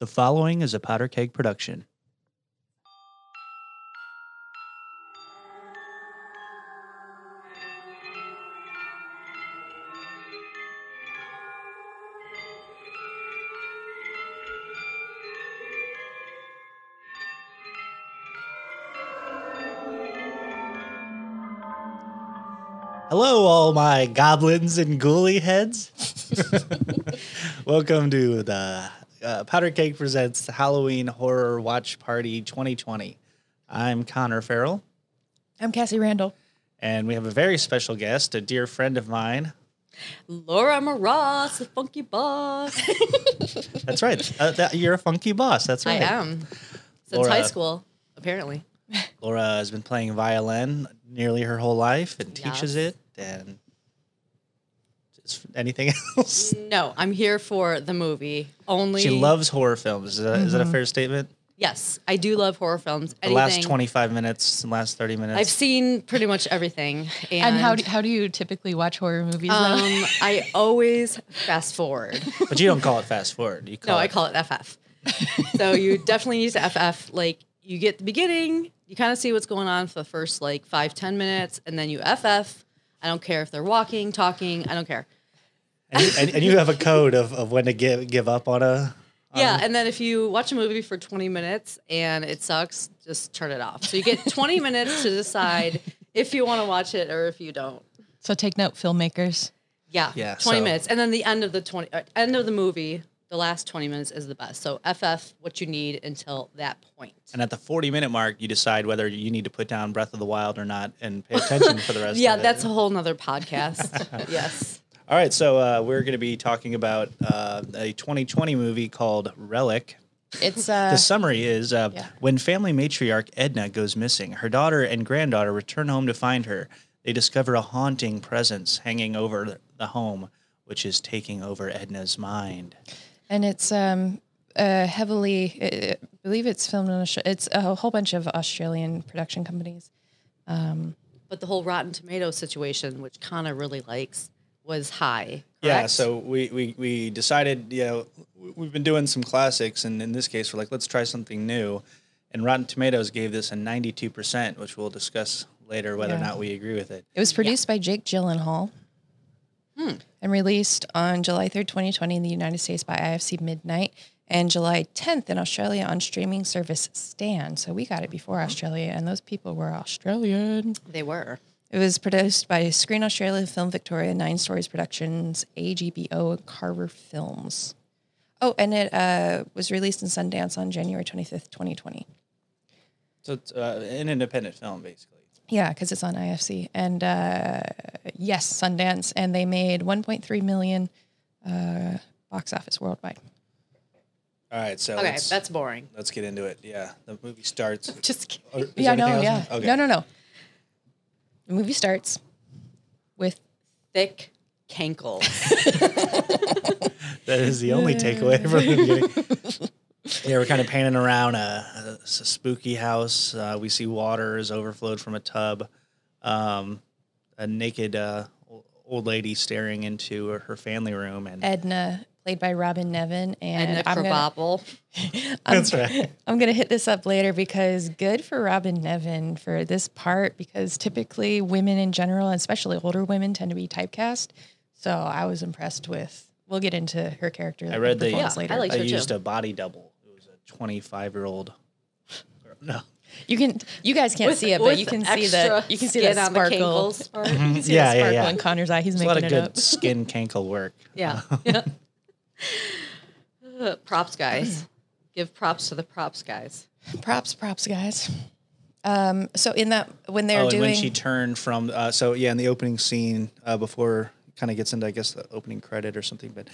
The following is a Powderkeg production. Hello, all my goblins and ghoulie heads. Welcome to the uh, Powderkeg Presents Halloween Horror Watch Party 2020. I'm Connor Farrell, I'm Cassie Randall. and we have a very special guest, a dear friend of mine. Laura Maras, the funky boss. That's right. Uh, that, you're a funky boss. That's right. I am. Since Laura. high school, apparently. Laura has been playing violin nearly her whole life and teaches it. And anything else? No, I'm here for the movie. Only She loves horror films. Is that, is that a fair statement? Yes, I do love horror films. The last 25 minutes, the last 30 minutes. I've seen pretty much everything. And, And, how do, how do you typically watch horror movies? um, I always fast forward. but you don't call it fast forward. You call No, it I call it FF. so you definitely need to FF. Like you get the beginning, you kind of see what's going on for the first like five ten minutes, and then you FF. I don't care if they're walking, talking. I don't care. And, you, and, and you have a code of, of when to give give up on a. Yeah, and then if you watch a movie for 20 minutes and it sucks, just turn it off. So you get 20 minutes to decide if you want to watch it or if you don't. so take note, filmmakers. Yeah, Yeah, 20 so- minutes, and then the end of the 20 uh, end of the movie, the last 20 minutes is the best. So FF what you need until that point. And at the 40 minute mark, you decide whether you need to put down Breath of the Wild or not and pay attention for the rest Yeah, of it. that's a whole nother podcast. yes. All right, so uh, we're going to be talking about uh, a 2020 movie called Relic. It's uh, The summary is uh, yeah. when family matriarch Edna goes missing, her daughter and granddaughter return home to find her. They discover a haunting presence hanging over the home, which is taking over Edna's mind. and it's um uh heavily. I believe it's filmed in. Austra- It's a whole bunch of Australian production companies. But the whole Rotten Tomato situation, which Connor really likes, was high. Yeah, so we, we, we decided, you know, we've been doing some classics, and in this case, we're like, let's try something new. And Rotten Tomatoes gave this a 92%, which we'll discuss later whether or not we agree with it. It was produced by Jake Gyllenhaal. hmm. And released on July 3rd, 2020 in the United States by IFC Midnight and July 10th in Australia on streaming service Stan. So we got it before Australia, and those people were Australian. they were. It was produced by Screen Australia, Film Victoria, Nine Stories Productions, AGBO, and Carver Films. Oh, and it uh, was released in Sundance on January 25th, 2020. So it's uh, an independent film, basically. Yeah, because it's on IFC. And uh, yes, Sundance. And they made 1.3 million uh, box office worldwide. All right, so Okay, that's boring. let's get into it. Yeah, the movie starts. Just kidding. Or is yeah, no, yeah. else? Okay. No, no, no. The movie starts with thick cankles. That is the only takeaway from the beginning. Yeah, we're kind of panning around a spooky house. Uh, we see water is overflowed from a tub. Um, a naked uh, old lady staring into her- her family room, and Edna, played by Robyn Nevin. And, and the I'm gonna- Krabappel. that's right. I'm going to hit this up later because good for Robyn Nevin for this part because typically women in general, and especially older women, tend to be typecast. So I was impressed with. We'll get into her character. I read the performance Yeah, later. I like- I her too. used a body double. It was a 25 year old. No. you can. You guys can't see it, but you can see the. You can see skin the on the sparkle. cankles part. Mm-hmm. You can see Yeah, the yeah, sparkle yeah. in Connor's eye. He's making a lot making of it good up. skin cankle work. Yeah. yeah. Uh, props guys. Give props to the props guys. Props, props, guys. Um, so in that when they're oh, and doing when she turned from, uh, so yeah, in the opening scene, uh, before kind of gets into, I guess, the opening credit or something, but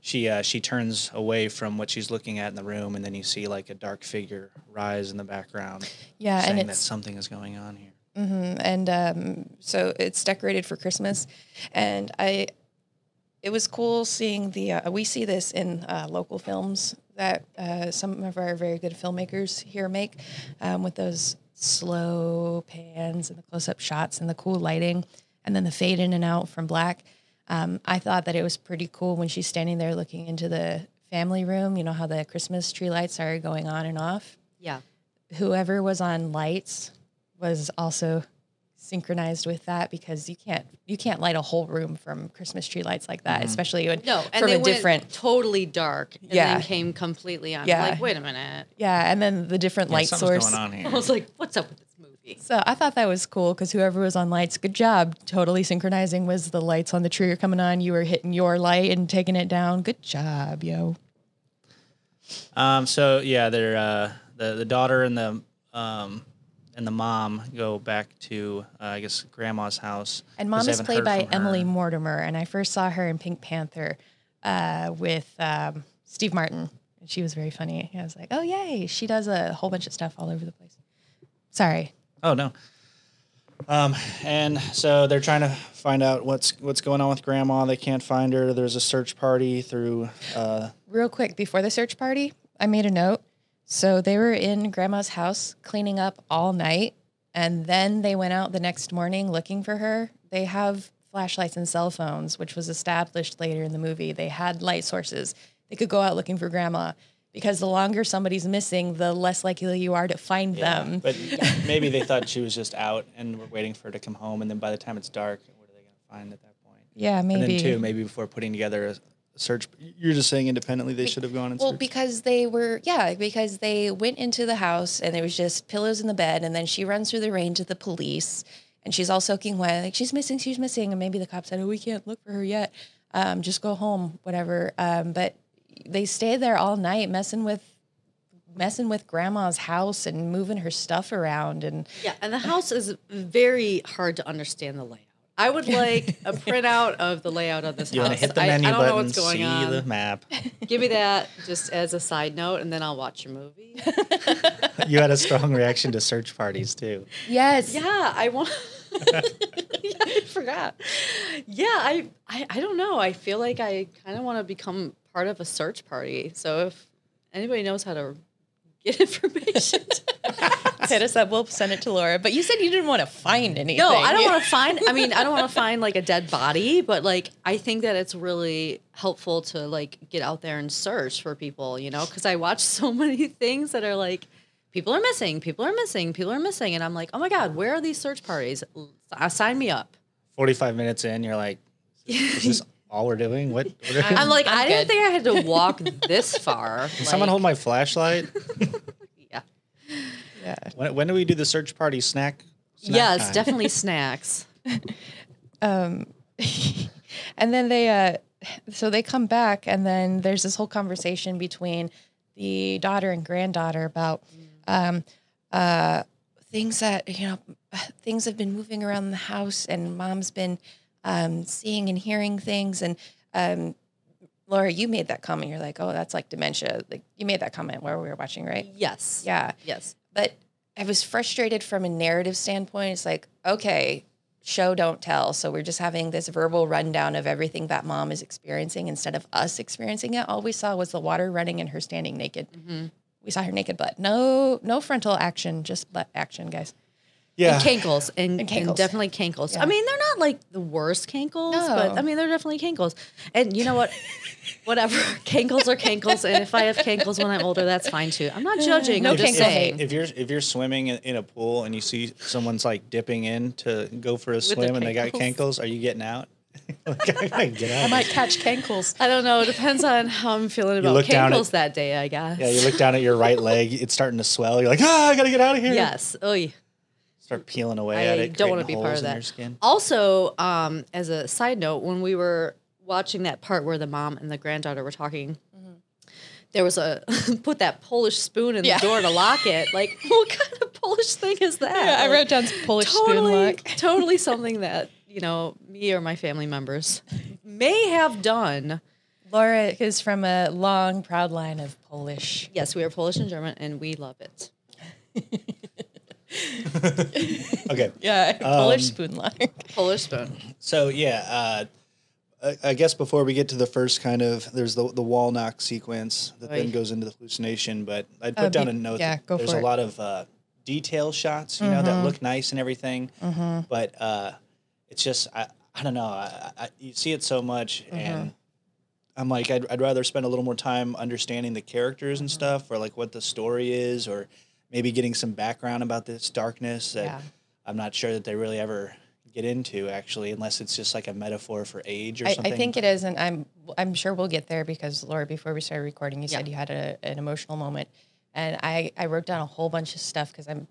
she uh, she turns away from what she's looking at in the room, and then you see like a dark figure rise in the background, yeah, saying and that something is going on here. and um, so it's decorated for Christmas, and I, it was cool seeing the. Uh, we see this in uh, local films that uh, some of our very good filmmakers here make, um, with those slow pans and the close-up shots and the cool lighting, and then the fade in and out from black. Um, I thought that it was pretty cool when she's standing there looking into the family room, you know how the Christmas tree lights are going on and off. Yeah. Whoever was on lights was also synchronized with that because you can't you can't light a whole room from Christmas tree lights like that, especially when No, and from they a went different totally dark and Yeah. then came completely on. Yeah. Like, wait a minute. yeah, and then the different Yeah, light source. going on here. I was like, what's up with this movie? So I thought that was cool because whoever was on lights, good job. Totally synchronizing was the lights on the tree are coming on. You were hitting your light and taking it down. Good job, yo. Um, so yeah, they're uh, the the daughter and the um, and the mom go back to uh, I guess grandma's house. And mom is played by. Emily Mortimer, and I first saw her in Pink Panther uh, with um, Steve Martin. And she was very funny. I was like, oh yay, she does a whole bunch of stuff all over the place. Sorry. Oh no. Um, and so they're trying to find out what's what's going on with grandma. They can't find her. There's a search party through. Uh, Real quick, before the search party, I made a note. So they were in grandma's house cleaning up all night, and then they went out the next morning looking for her. They have flashlights and cell phones, which was established later in the movie. They had light sources. They could go out looking for grandma because the longer somebody's missing, the less likely you are to find them. But maybe they thought she was just out and were waiting for her to come home. And then by the time it's dark, what are they going to find at that point? Yeah, maybe. And then too, maybe before putting together a search, you're just saying independently they should have gone and Well, searched. because they were, yeah, because they went into the house and there was just pillows in the bed, and then she runs through the rain to the police, and she's all soaking wet, like she's missing, she's missing, and maybe the cop said, "Oh, we can't look for her yet. Um, just go home, whatever." Um, but they stayed there all night, messing with, messing with grandma's house and moving her stuff around, and Yeah, and the house is very hard to understand the layout. I would like a printout of the layout of this you house. hit the I, I don't button, know what's going see on. the map. Give me that just as a side note, and then I'll watch your movie. you had a strong reaction to search parties too. yes, yeah, I want. yeah, I forgot. Yeah, I, I I don't know. I feel like I kind of want to become part of a search party. So if anybody knows how to get information. hit us up, we'll send it to Laura. But you said you didn't want to find anything. No, I don't want to find. I mean, I don't want to find like a dead body, but like I think that it's really helpful to like get out there and search for people. You know, because I watch so many things that are like people are missing, people are missing, people are missing, and I'm like, oh my god, where are these search parties? Sign me up. 45 minutes in, you're like, is this all we're doing? What? what are- I'm like, I'm I didn't good. think I had to walk this far. Can someone hold my flashlight? Yeah. Yeah. when, when do we do the search party snack? snack Yes, time? definitely snacks. Um, and then they, uh, so they come back, and then there's this whole conversation between the daughter and granddaughter about um, uh, things that you know, things have been moving around the house, and mom's been um, seeing and hearing things, and um, Laura, you made that comment. You're like, oh, that's like dementia. Like you made that comment while we were watching, right? Yes. Yeah Yes. but I was frustrated from a narrative standpoint. It's like, okay, show don't tell. So we're just having this verbal rundown of everything that mom is experiencing instead of us experiencing it. All we saw was the water running and her standing naked. Mm-hmm. We saw her naked butt. No, no frontal action, just butt action, guys. Yeah. And cankles and, And and definitely cankles. Yeah. I mean, they're not like the worst cankles, but I mean, they're definitely cankles. And you know what? Whatever. cankles are cankles. And if I have cankles when I'm older, that's fine too. I'm not judging. No I'm just saying. If you're if you're swimming in, in a pool and you see someone's like dipping in to go for a their swim and they got cankles. cankles, are you getting out? like, I gotta get out. I might catch cankles. I don't know. It depends on how I'm feeling about look down cankles at- that day, I guess. yeah, you look down at your right leg, it's starting to swell. You're like, ah, I gotta get out of here. Yes. Oy. Start peeling away at I it. don't want to be part of that. Also, um, as a side note, when we were watching that part where the mom and the granddaughter were talking, there was a put that Polish spoon in Yeah. the door to lock it. Like, what kind of Polish thing is that? Yeah, I wrote down Polish spoon totally, lock. totally something that you know me or my family members may have done. Laura is from a long, proud line of Polish. Yes, we are Polish and German, and we love it. Okay. Yeah, Polish spoon lock. Polish spoon. So yeah, uh, I, I guess before we get to the first kind of, there's the the wall knock sequence that then goes into the hallucination. But I'd put Uh, down be- a note. yeah, that go there's for a it. lot of uh, detail shots, you know, that look nice and everything. But uh, it's just I, I don't know. I, I, you see it so much, and I'm like I'd, I'd rather spend a little more time understanding the characters Mm-hmm. and stuff, or like what the story is, or maybe getting some background about this darkness that Yeah. I'm not sure that they really ever get into actually, unless it's just like a metaphor for age or I, something. I think it is, and I'm I'm sure we'll get there because Laura, before we started recording, you said you had a, an emotional moment, and I I wrote down a whole bunch of stuff because I'm.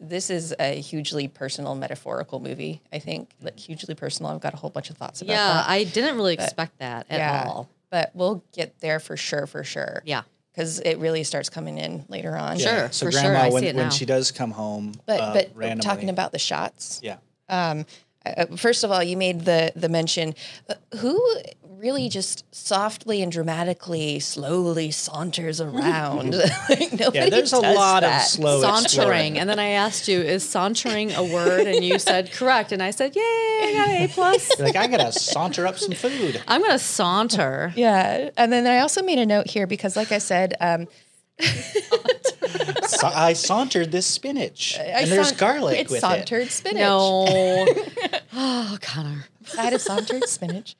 This is a hugely personal, metaphorical movie. I think like hugely personal. I've got a whole bunch of thoughts about Yeah, that. I didn't really expect that at yeah, all. but we'll get there for sure, for sure. Yeah. Because it really starts coming in later on. Yeah. Sure, So for sure, grandma, I see when, it when now. she does come home, But uh, but randomly, talking about the shots, yeah, um, uh, first of all, you made the the mention. Uh, who really just softly and dramatically, slowly saunters around? like, nobody yeah. There's a lot that. of slow Sauntering. exploring. And then I asked you, is sauntering a word? And you said correct. And I said, yay, I got an A plus. You're like I gotta saunter up some food. I'm going to saunter. Yeah, and then I also made a note here because, like I said, um, So I sauntered this spinach, I and there's garlic It's with it. sauntered spinach. No. oh, Connor. I had a sauntered spinach.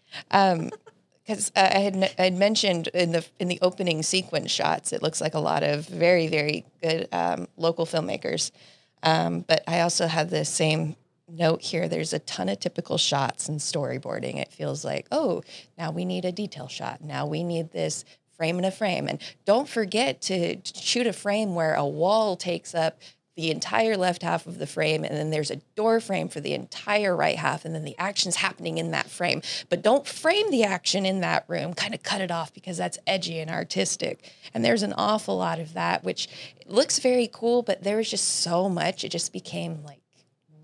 Because uh, I had I had mentioned in the in the opening sequence shots, it looks like a lot of very very good um, local filmmakers. Um, but I also have the same note here. There's a ton of typical shots and storyboarding. It feels like oh now we need a detail shot. Now we need this frame in a frame. And don't forget to, to shoot a frame where a wall takes up the entire left half of the frame and then there's a door frame for the entire right half and then the action's happening in that frame. But don't frame the action in that room. Kind of cut it off because that's edgy and artistic. And there's an awful lot of that which looks very cool but there was just so much it just became like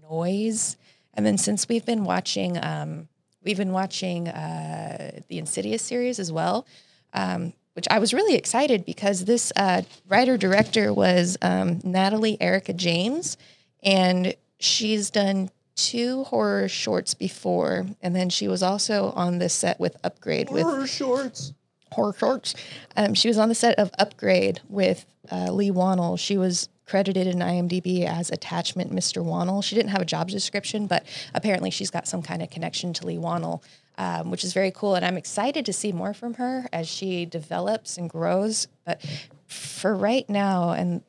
noise. And then since we've been watching um, we've been watching uh, the insidious series as well um, which I was really excited because this uh, writer director was um, Natalie Erika James, and she's done two horror shorts before, and then she was also on the set with Upgrade with Horror shorts. horror shorts. Um, she was on the set of Upgrade with uh, Leigh Whannell. She was credited in IMDb as attachment Mr. Whannell. She didn't have a job description, but apparently she's got some kind of connection to Leigh Whannell, um, which is very cool. And I'm excited to see more from her as she develops and grows. But for right now, and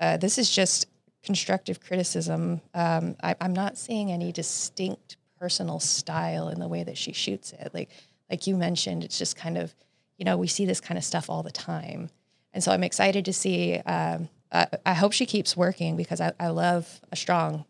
uh, this is just constructive criticism, um, I, I'm not seeing any distinct personal style in the way that she shoots it. Like, like you mentioned, it's just kind of, you know, we see this kind of stuff all the time. And so I'm excited to see. Um, I, I hope she keeps working because I, I love a strong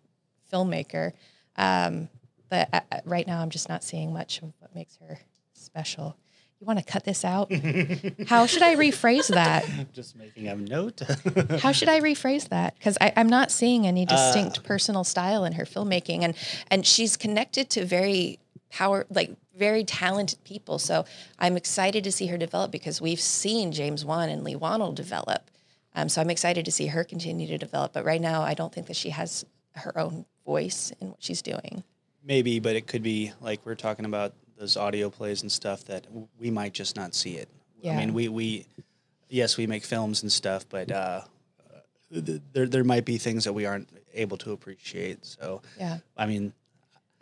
filmmaker. Um, but I, I- right now, I'm just not seeing much of what makes her special. You want to cut this out? How should I rephrase that? I'm just making a note. How should I rephrase that? Because I'm not seeing any distinct personal style in her filmmaking, and and she's connected to very power, like very talented people. So I'm excited to see her develop because we've seen James Wan and Leigh Whannell develop. Um, so I'm excited to see her continue to develop. But right now, I don't think that she has her own voice in what she's doing. Maybe, but it could be like we're talking about those audio plays and stuff that w- we might just not see it. I mean, we we yes, we make films and stuff, but uh, there there might be things that we aren't able to appreciate. So Yeah. I mean,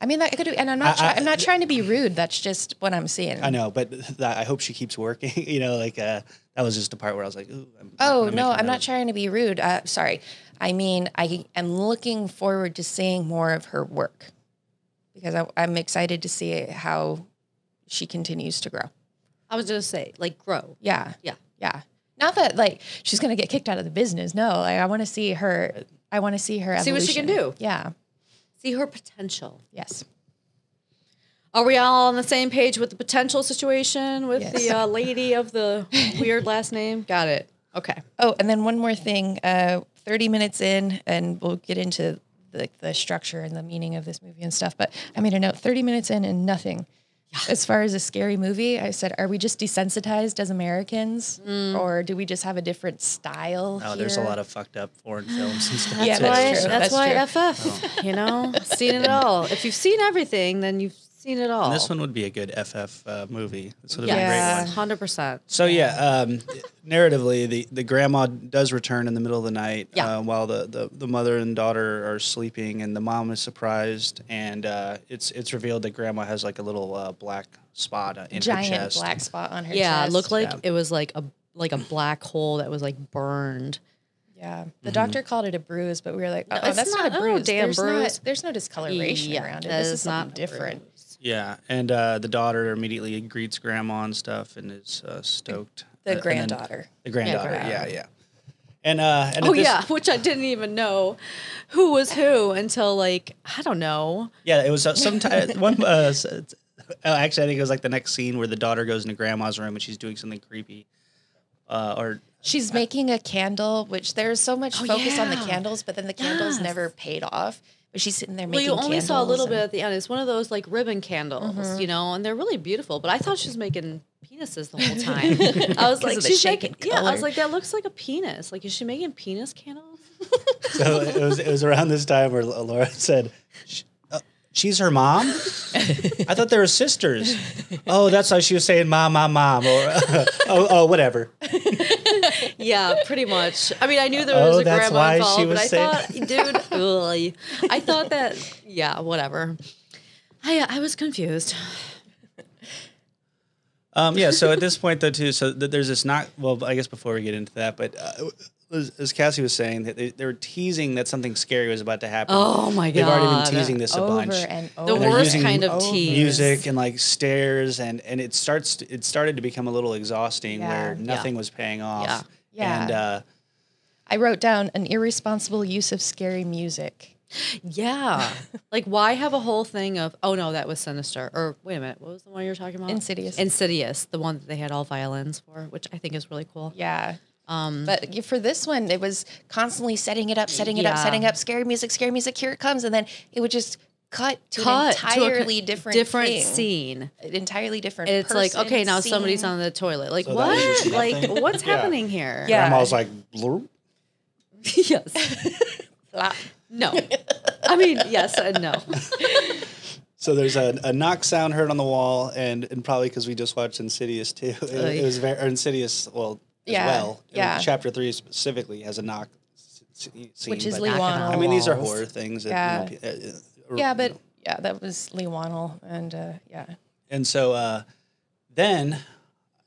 I mean, that could, and I'm not. I- try, I'm not trying to be rude. That's just what I'm seeing. I know, but that, I hope she keeps working. you know, like uh, that was just the part where I was like, Ooh, I'm, Oh I'm no, I'm not trying to be rude. Uh, sorry. I mean, I am looking forward to seeing more of her work because I, I'm excited to see how she continues to grow. I was to say, like, grow. Yeah, Yeah. yeah. Not that like she's gonna get kicked out of the business. No, like, I want to see her. I want to see her. See what she can do. Yeah. See her potential. Yes. Are we all on the same page with the potential situation with Yes. the uh, lady of the weird last name? Got it. Okay. Oh, and then one more thing. Uh, Thirty minutes in, and we'll get into the, the structure and the meaning of this movie and stuff. But I made a note. Thirty minutes in, and nothing. As far as a scary movie, I said, are we just desensitized as Americans, mm. or do we just have a different style? No, there's a lot of fucked up foreign films and stuff. Yeah, That's why, that's true. That's, That's why FF, you know, seen it all. If you've seen everything, then you've seen it all. And this one would be a good FF uh, movie. This would have yeah, been a great one. hundred percent. So yeah, um, narratively, the, the grandma does return in the middle of the night Yeah. uh, while the, the, the mother and daughter are sleeping, and the mom is surprised, and uh, it's it's revealed that grandma has like a little uh, black spot uh, in her Giant chest. black spot on her Yeah, chest. it looked like Yeah. it was like a like a black hole that was like burned. Yeah, the doctor called it a bruise, but we were like, oh, it's that's not, not- a oh, bruise. damn there's bruise. Not, there's no discoloration Yeah, around it. This is is something not different. Yeah, and uh, the daughter immediately greets grandma and stuff, and is uh, stoked. The Uh, granddaughter. the granddaughter, yeah, granddaughter. yeah. And uh, and Oh this- yeah, which I didn't even know who was who until like I don't know. Yeah, it was uh, sometime one. Uh, s- it's- oh, actually, I think it was like the next scene where the daughter goes into grandma's room and she's doing something creepy. Uh, or She's making a candle, which there's so much Oh, focus on the candles, but then the candles Yes. never paid off. But she's sitting there making. Well, you only saw a little bit at the end. It's one of those like ribbon candles, Mm-hmm. you know, and they're really beautiful. But I thought she was making penises the whole time. I was like, she's shape making, and yeah. I was like, that looks like a penis. Like, is she making penis candles? so it was it was around this time where Laura said, "Sh- uh, "She's her mom." I thought they were sisters. Oh, that's why she was saying "mom, mom, mom," or oh, oh, whatever. Yeah, pretty much. I mean, I knew there Oh, was a that's grandma why she involved, but I saying- thought, dude, ugh. I thought that, yeah, whatever. I I was confused. Um, yeah. So at this point, though, too, so th- there's this not. Well, I guess before we get into that, but uh, as, as Cassie was saying, that they, they were teasing that something scary was about to happen. Oh my god! They've already been teasing this a bunch. and The over. they're worst kind of over. tease. music and like stairs and and it starts it started to become a little exhausting Yeah. where Yeah. nothing was paying off Yeah. Yeah. and uh I wrote down an irresponsible use of scary music. Yeah. like, why have a whole thing of, oh no, that was Sinister. Or wait a minute, what was the one you were talking about? Insidious. Insidious, the one that they had all violins for, which I think is really cool. Yeah. Um, But for this one, it was constantly setting it up, setting it up, setting up, scary music, scary music, here it comes. And then it would just cut to cut an to a entirely co- different different thing. scene. An entirely different And it's like, okay, now somebody's on the toilet. Like, So what? Like, nothing? what's Yeah. happening here? Yeah. grandma's like blurp. yes. No. I mean, yes and no. so there's a, a knock sound heard on the wall and and probably because we just watched insidious too it, Oy. it was very or insidious well as Yeah, well yeah. chapter three specifically has a knock s- s- scene, Which is but- Lee Knocking i mean these are horror things that, Yeah. you know, uh, uh, Yeah, you but know. yeah, that was Leigh Whannell. And uh, yeah. And so uh, then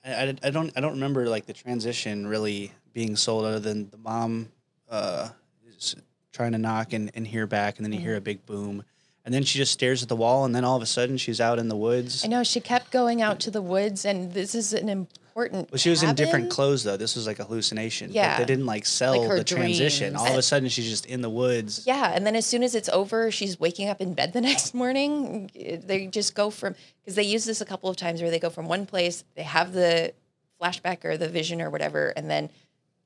I, I, don't I don't remember like the transition really being sold other than the mom uh, is trying to knock and, and hear back and then you hear a big boom and then she just stares at the wall and then all of a sudden she's out in the woods. I know she kept going out to the woods, and this is an important. Well, she was in different clothes though. This was like a hallucination. Like, Yeah. they didn't like sell Like her the transition. dreams. All of a sudden she's just in the woods. Yeah, and then as soon as it's over, she's waking up in bed the next morning. They just go from because they use this a couple of times where they go from one place, they have the flashback or the vision or whatever, and then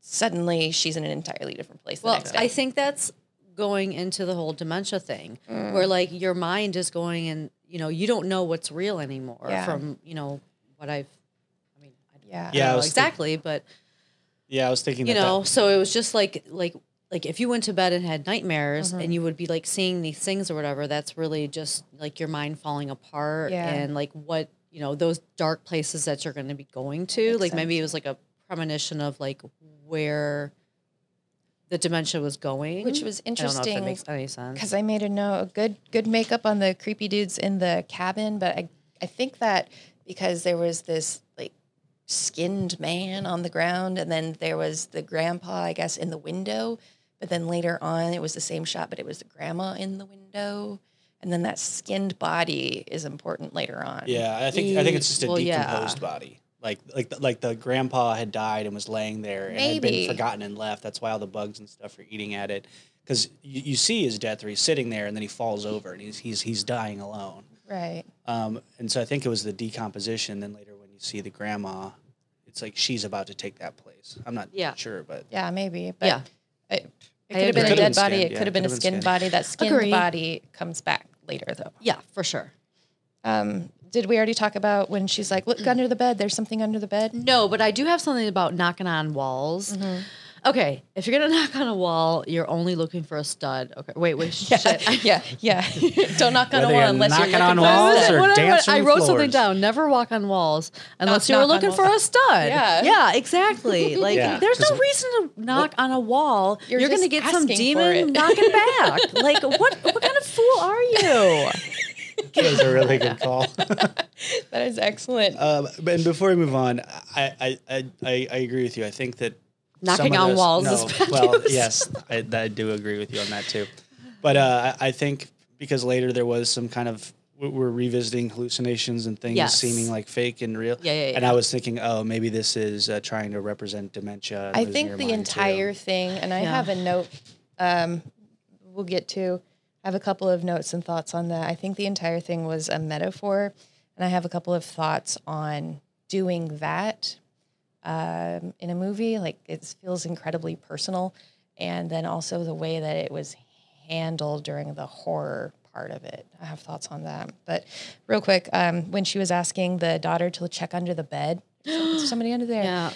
suddenly she's in an entirely different place the Well, next day. I think that's going into the whole dementia thing where like your mind is going and, you know, you don't know what's real anymore Yeah. from, you know, what I've, I mean, I yeah, don't Yeah, I know was think- exactly, but Yeah, I was thinking you that that- know so it was just like like like if you went to bed and had nightmares Mm-hmm. and you would be like seeing these things or whatever that's really just like your mind falling apart Yeah. and like what you know those dark places that you're going to be going to Makes like maybe it was like a premonition of like where the dementia was going Which was I don't know if interesting that makes any sense because I made a note. Good, good makeup on the creepy dudes in the cabin, but I, I think that because there was this like skinned man on the ground, and then there was the grandpa, I guess, in the window. But then later on, it was the same shot, but it was the grandma in the window, and then that skinned body is important later on. Yeah, I think I think it's just a Well, yeah. decomposed body. Like like the, like the grandpa had died and was laying there and had been forgotten and left. That's why all the bugs and stuff are eating at it. Because you, you see his death, where he's sitting there and then he falls over and he's he's he's dying alone. Right. Um, and so I think it was the decomposition. Then later when you see the grandma, it's like she's about to take that place. I'm not Yeah. sure, but Yeah, maybe. But Yeah. It, it could have been a dead body. skinned, It yeah, could have been a could've skinned skinned. body. That skinned Agree. body comes back later, though. yeah for sure Um, did we already talk about when she's like, look under the bed? There's something under the bed. no but i do have something about knocking on walls mm-hmm. Okay, if you're gonna knock on a wall, you're only looking for a stud. Okay, wait, wait, shit. yeah, yeah. Don't knock on a wall unless you're knocking looking on for walls a stud. or What I- dancing I wrote something down. Never walk on walls unless you were looking for a stud. Yeah. yeah, exactly. Like, Yeah, there's no reason to knock on a wall. You're, You're gonna get some demon knocking back. like, what? What kind of fool are you? That was a really good call. That is excellent. Um, but- and before we move on, I, I, I, I I agree with you. I think that Knocking on those- walls No, is bad well, news. yes, I, I do agree with you on that too. But uh, I, I think because later there was some kind of we- we're revisiting hallucinations and things Yes. seeming like fake and real. Yeah, yeah, And. I was thinking, oh, maybe this is uh, trying to represent dementia. I think the mind, too. entire thing, and I Yeah. have a note. Um, we'll get to. I have a couple of notes and thoughts on that. I think the entire thing was a metaphor, and I have a couple of thoughts on doing that um, in a movie. Like it feels incredibly personal, and then also the way that it was handled during the horror part of it. I have thoughts on that. But real quick, um, when she was asking the daughter to check under the bed, somebody under there? Yeah.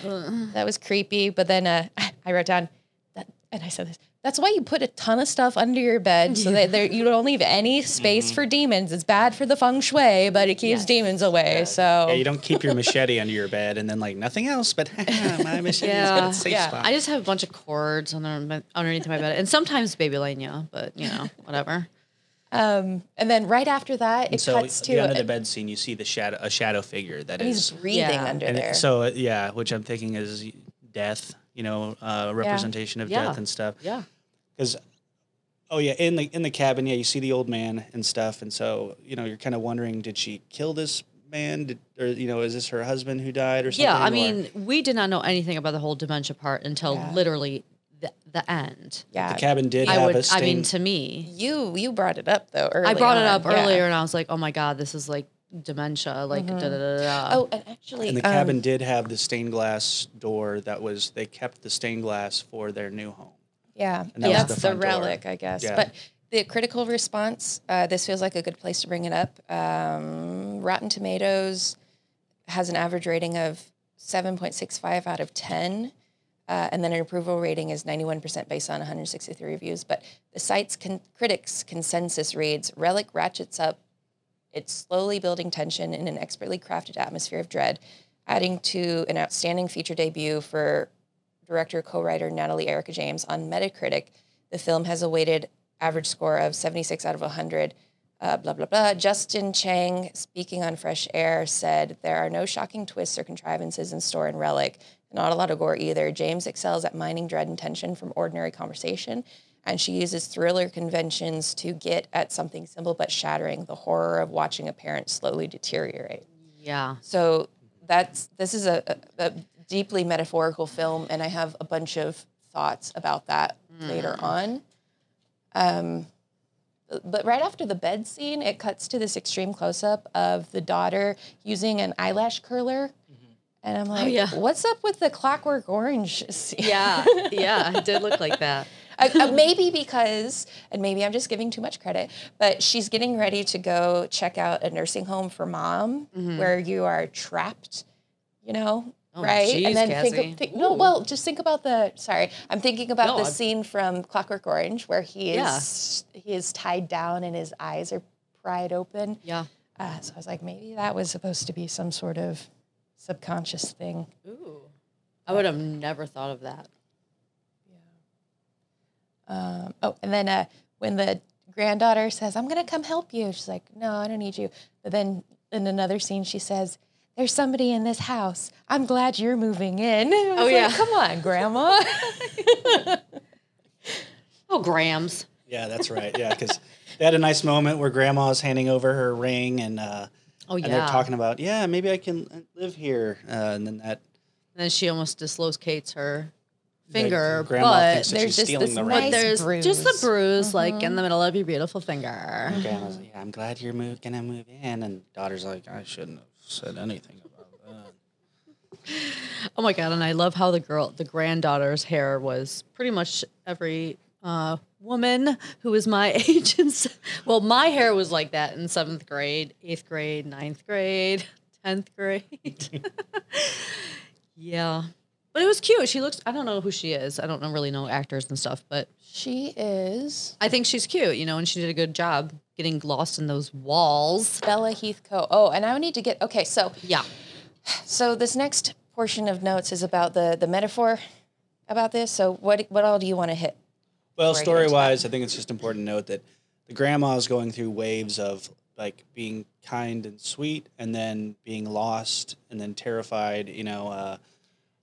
That was creepy. But then uh, I wrote down that, and I said this. That's why you put a ton of stuff under your bed so that there, you don't leave any space for demons. It's bad for the feng shui, but it keeps Yes. demons away. So Yeah, you don't keep your machete under your bed and then like nothing else, but my machete's got Yeah. a safe Yeah. spot. I just have a bunch of cords under, my- underneath my bed, and sometimes babylania, but you know, whatever. um, and then right after that, it so cuts to the under the bed scene, you see the shadow, a shadow figure that he's is, breathing Yeah. under and there. it- so uh, yeah, which I'm thinking is death. You know, uh, representation of Yeah. death and stuff. Yeah. Because, oh yeah, in the in the cabin, yeah, you see the old man and stuff, and so you know you're kind of wondering, did she kill this man, did, or you know, is this her husband who died or something? Yeah, I or- mean, we did not know anything about the whole dementia part until Yeah. literally the, the end. yeah, the cabin did I have would. a I stain. mean, to me, you you brought it up though. Early I brought it up Yeah. earlier, and I was like, "Oh my god, this is like dementia." Like, da, da, da, da, da. Oh, and actually, and the um, cabin did have the stained glass door that was they kept the stained glass for their new home. Yeah, that that's the the, front door. relic, I guess. Yeah. But the critical response, uh, this feels like a good place to bring it up. Um, Rotten Tomatoes has an average rating of 7.65 out of 10. Uh, and then an approval rating is 91% based on 163 reviews. But the site's con- critics' consensus reads Relic ratchets up it's slowly building tension in an expertly crafted atmosphere of dread, adding to an outstanding feature debut for director co-writer Natalie Erika James on Metacritic. The film has a weighted average score of 76 out of 100. Uh, blah blah blah. Justin Chang, speaking on Fresh Air, said there are no shocking twists or contrivances in store in Relic. Not a lot of gore either. James excels at mining dread and tension from ordinary conversation, and she uses thriller conventions to get at something simple but shattering: the horror of watching a parent slowly deteriorate. yeah. So that's this is a, a, a deeply metaphorical film, and I have a bunch of thoughts about that later on. Um, but right after the bed scene, it cuts to this extreme close up of the daughter using an eyelash curler. And I'm like, yeah. what's up with the Clockwork Orange scene? Yeah, yeah, it did look like that. Uh, uh, maybe because, and maybe I'm just giving too much credit, but she's getting ready to go check out a nursing home for mom where you are trapped, you know, Oh, right? geez, and then Cassie. think, think no, well, just think about the. Sorry, I'm thinking about No, the scene from Clockwork Orange where he Yeah. is he is tied down and his eyes are pried open. Yeah. Uh, so I was like, maybe that was supposed to be some sort of subconscious thing. Ooh. I would have never thought of that. Yeah. Um, oh, and then uh, when the granddaughter says, I'm going to come help you, she's like, No, I don't need you. But then in another scene, she says, There's somebody in this house. I'm glad you're moving in. oh, yeah. Come on, Grandma. Oh, Grams. Yeah, that's right. Yeah, because they had a nice moment where Grandma's handing over her ring, and uh, Oh, and yeah. they're talking about, yeah, maybe I can live here, uh, and then that And then she almost dislocates her the finger, Grandma but thinks that there's she's just stealing this the nice ring. but there's just the bruise. bruise, like in the middle of your beautiful finger. Grandma's like, yeah, I'm glad you're move, gonna move in, and daughter's like, I shouldn't have said anything about that. Oh my god! And I love how the girl, the granddaughter's hair was pretty much every uh, woman who was my age. And s- well, my hair was like that in seventh grade, eighth grade, ninth grade, tenth grade. yeah, But it was cute. She looks. I don't know who she is. I don't know, really know actors and stuff, but She is I think she's cute. You know, and she did a good job getting lost in those walls. Bella Heathcote. Oh, and I need to get okay. So, Yeah. so this next portion of notes is about the the metaphor about this. So, what what all do you want to hit? Well, Before I story wise, I think it's just important to note that the grandma is going through waves of like being kind and sweet, and then being lost, and then terrified. You know, uh,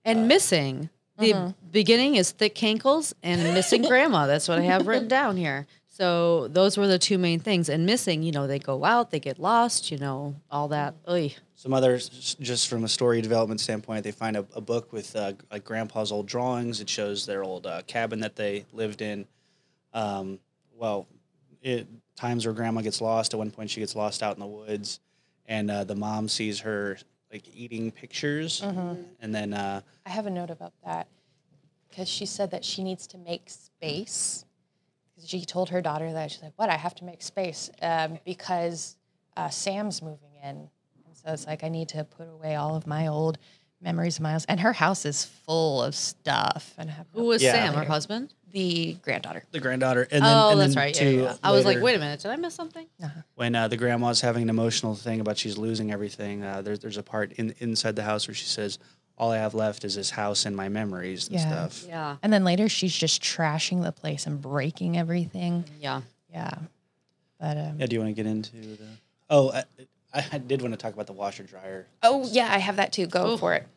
And missing. The beginning is thick cankles and missing grandma. That's what I have written down here. So those were the two main things. And missing, you know, they go out, they get lost, you know, all that. Oy. some others, just from a story development standpoint, they find a, a book with uh, like grandpa's old drawings. It shows their old uh, cabin that they lived in. Um, well, it times where grandma gets lost. At one point, she gets lost out in the woods, and uh, the mom sees her like eating pictures, and then uh, I have a note about that because she said that she needs to make space. She told her daughter that she's like, "What? I have to make space um, because uh, Sam's moving in." And so it's like I need to put away all of my old memories of Miles. And her house is full of stuff. And I have Who was Yeah. Sam, her husband? the granddaughter. the granddaughter. And then, oh, and that's then right. Yeah, two yeah. I was like, wait a minute, did I miss something? when uh, the grandma's having an emotional thing about she's losing everything, uh, there's there's a part in inside the house where she says, "All I have left is this house and my memories and Yeah. stuff." Yeah. And then later she's just trashing the place and breaking everything. Yeah. Yeah. But um, Yeah, do you want to get into the? Oh, I, I did want to talk about the washer dryer. oh yeah, I have that too. Go Oh. for it.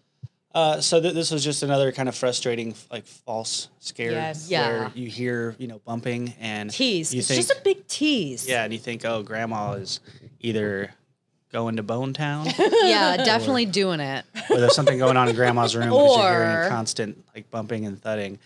Uh, so th- this was just another kind of frustrating, like false scare. Yes. Yeah. You hear, you know, bumping and Tease. You it's think, just a big tease. yeah, and you think, oh, grandma is either going to Bone Town Yeah, definitely doing it. or there's something going on in grandma's room because you're hearing Or- a constant like bumping and thudding.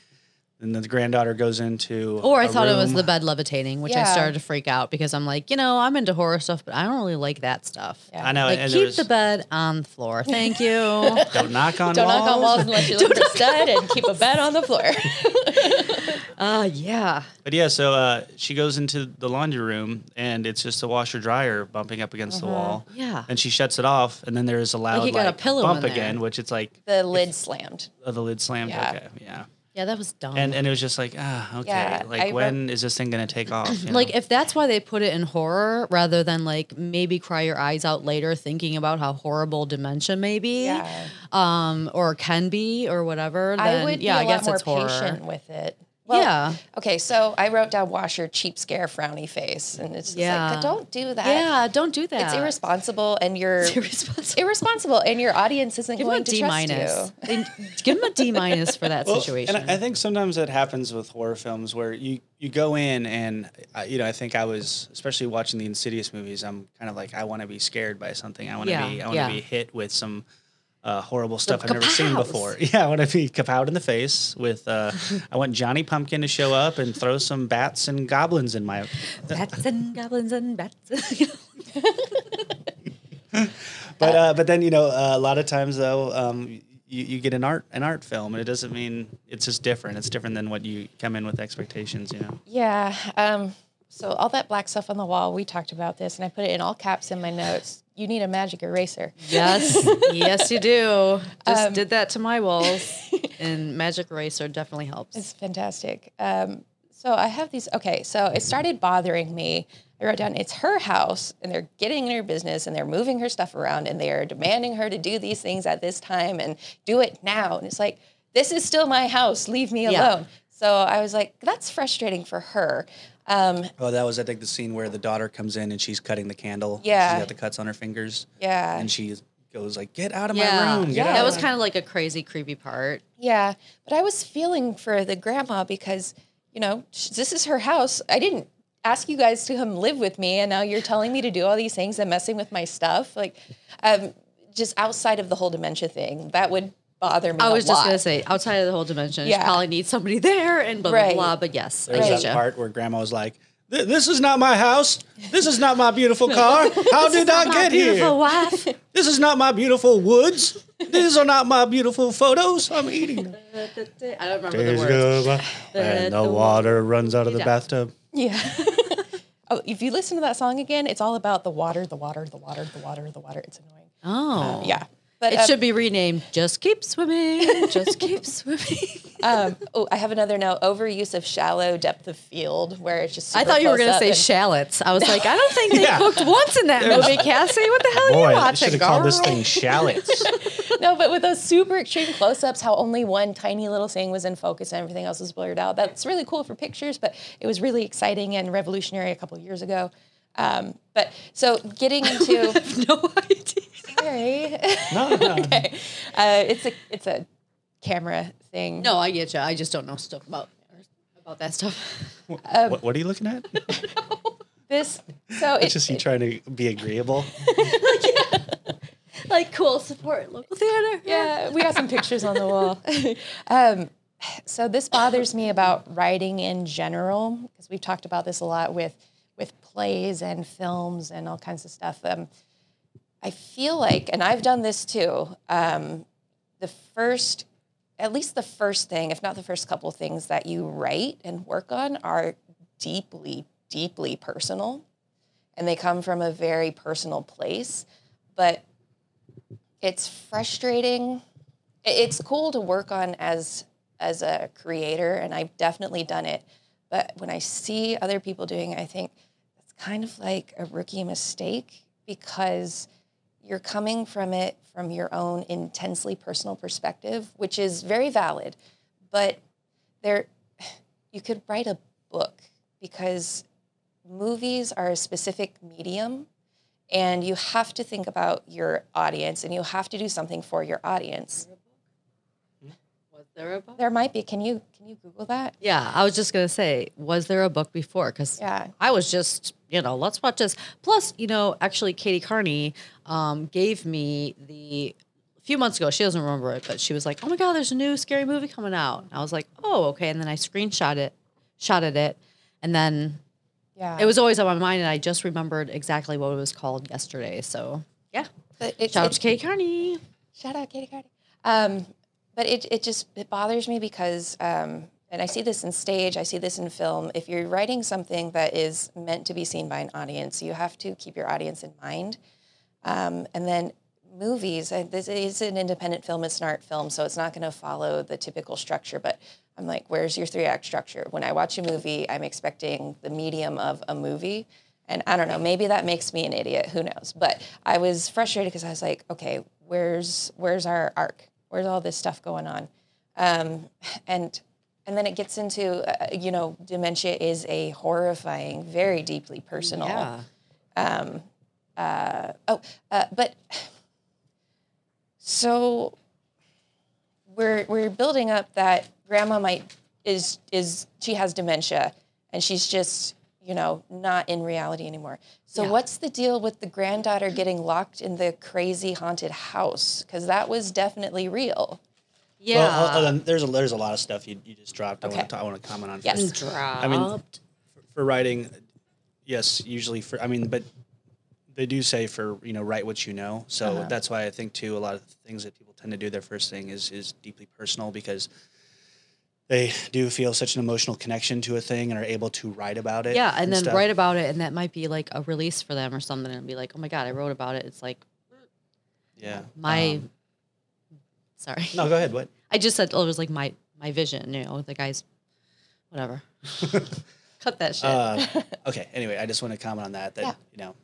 And the granddaughter goes into Or I a thought it was the bed levitating, which I started to freak out because I'm like, you know, I'm into horror stuff, but I don't really like that stuff. Yeah. I know, Like and keep was, the bed on the floor. Thank you. don't knock on walls. Don't walls. knock on walls unless you look for stud and keep a bed on the floor. uh yeah. But yeah, so uh, she goes into the laundry room and it's just a washer dryer bumping up against the wall. Yeah. And she shuts it off, and then there's a loud you got a like, pillow bump again, which it's like the lid slammed. oh, the lid slammed. Yeah. Okay, yeah. Yeah, that was dumb. And and it was just like ah okay, Yeah, like I wrote- when is this thing gonna take off? you know? like if that's why they put it in horror rather than like maybe cry your eyes out later thinking about how horrible dementia may be Yeah. um or can be or whatever then I would yeah be a i guess lot it's more horror patient with it. Well, yeah Okay, so I wrote down washer cheap scare frowny face, and it's just Yeah. like don't do that. yeah don't do that it's irresponsible, and you're It's irresponsible. irresponsible, and your audience isn't give him going a to D trust minus you. They- give them a D minus for that Well, situation And I I think sometimes that happens with horror films where you, you go in and, uh, you know, I think I was, especially watching the Insidious movies, I'm kind of like, I want to be scared by something. I want to Yeah, be, I want to yeah. be hit with some uh, horrible stuff I've never seen before. Yeah, I want to be kapowed in the face with, uh, I want Johnny Pumpkin to show up and throw some bats and goblins in my, bats and goblins and bats but, uh, but then, you know, uh, a lot of times though, um, you, you get an art an art film and it doesn't mean it's just different. It's different than what you come in with expectations, you know. Yeah. Um, so all that black stuff on the wall, we talked about this, and I put it in all caps in my notes. You need a magic eraser. yes yes you do just Um, did that to my walls and magic eraser definitely helps It's fantastic. Um, so I have these. Okay, so it started bothering me. I wrote down it's her house, and they're getting in her business, and they're moving her stuff around, and they are demanding her to do these things at this time and do it now. And it's like this is still my house. Leave me Yeah. alone. So I was like, that's frustrating for her. Um, Oh, that was I think the scene where the daughter comes in and she's cutting the candle. Yeah. she's got the cuts on her fingers. yeah, and she goes like, "Get out of yeah my room!" Get Yeah. out that was kind of like a crazy creepy part yeah. But I was feeling for the grandma because you know this is her house. I didn't ask you guys to come live with me, and now you're telling me to do all these things and messing with my stuff. Like, um, just outside of the whole dementia thing, that would bother me. I a was just lot. gonna say, outside of the whole dimension, Yeah. you probably need somebody there and blah Right. blah blah. But yes, I There's get that you. part where Grandma was like, "This is not my house. This is not my beautiful car. How did I get here? wife. This is not my beautiful woods. These are not my beautiful photos. I'm eating." them." I don't remember the words. and the water runs out of the Yeah. bathtub. Yeah. oh, if you listen to that song again, it's all about the water, the water, the water, the water, the water. It's annoying. Oh, um, Yeah. But It um, should be renamed Just Keep Swimming. Just Keep Swimming. um, oh, I have another note: overuse of shallow depth of field, where it's just. I thought you were going to say and- shallots. I was like, I don't think they Yeah. cooked once in that movie, Cassie. What the hell are Boy, you I watching? should have called this thing shallots. no, but with those super extreme close-ups, how only one tiny little thing was in focus and everything else was blurred out. That's really cool for pictures, but it was really exciting and revolutionary a couple of years ago. Um, but so getting into no idea. Sorry, No, no. okay, uh, it's a it's a camera thing. No, I get you. I just don't know stuff about about that stuff. what, what are you looking at? this so It's it's just you trying to be agreeable. Like cool support local theater. yeah, we got some pictures on the wall. um, so this bothers me about writing in general because we've talked about this a lot with with plays and films and all kinds of stuff. Um, I feel like, and I've done this too. Um, the first, at least the first thing, if not the first couple things that you write and work on, are deeply, deeply personal, and they come from a very personal place. But it's frustrating. It's cool to work on as as a creator, and I've definitely done it. But when I see other people doing it, I think it's kind of like a rookie mistake because you're coming from it from your own intensely personal perspective, which is very valid. But there, you could write a book because movies are a specific medium and you have to think about your audience and you have to do something for your audience Was there a book? there might be can you can you google that Yeah, I was just gonna say, was there a book before? Because Yeah. I was just, you know, let's watch this. Plus, you know, actually, Katie Carney um, gave me the a few months ago. She doesn't remember it, but she was like, "Oh my god, there's a new scary movie coming out." And I was like, "Oh, okay." And then I screenshot it, shotted it, and then yeah it was always on my mind, and I just remembered exactly what it was called yesterday. So yeah, but it, shout out to Katie Carney. Shout out Katie Carney. Um, but it, it just it bothers me because um, and I see this in stage, I see this in film. If you're writing something that is meant to be seen by an audience, you have to keep your audience in mind. Um, and then movies, uh, this is an independent film, it's an art film, so it's not going to follow the typical structure. But I'm like, where's your three act structure? When I watch a movie, I'm expecting the medium of a movie. And I don't know, maybe that makes me an idiot. Who knows? But I was frustrated because I was like, okay, where's where's our arc? Where's all this stuff going on? Um, and and then it gets into uh, you know, dementia is a horrifying, very deeply personal. Yeah. Oh, uh, but so we're we're building up that grandma might is is she has dementia and she's just you know not in reality anymore. So Yeah. what's the deal with the granddaughter getting locked in the crazy haunted house? Because that was definitely real. Yeah. Well, uh, uh, there's a there's a lot of stuff you, you just dropped. I want to I want to comment on. Yes. first. Dropped. I mean, for writing, yes, usually for I mean, but they do say for you know write what you know. So Uh-huh. that's why I think too a lot of things that people tend to do their first thing is is deeply personal because they do feel such an emotional connection to a thing and are able to write about it. yeah, and then stuff. write about it, and that might be like a release for them or something, and be like, oh my god, I wrote about it. It's like Yeah. my. Um, sorry. no, go ahead. What? I just said oh, it was like my my vision. You know, the guys, whatever. Cut that shit. Uh, okay. Anyway, I just want to comment on that. That Yeah. you know.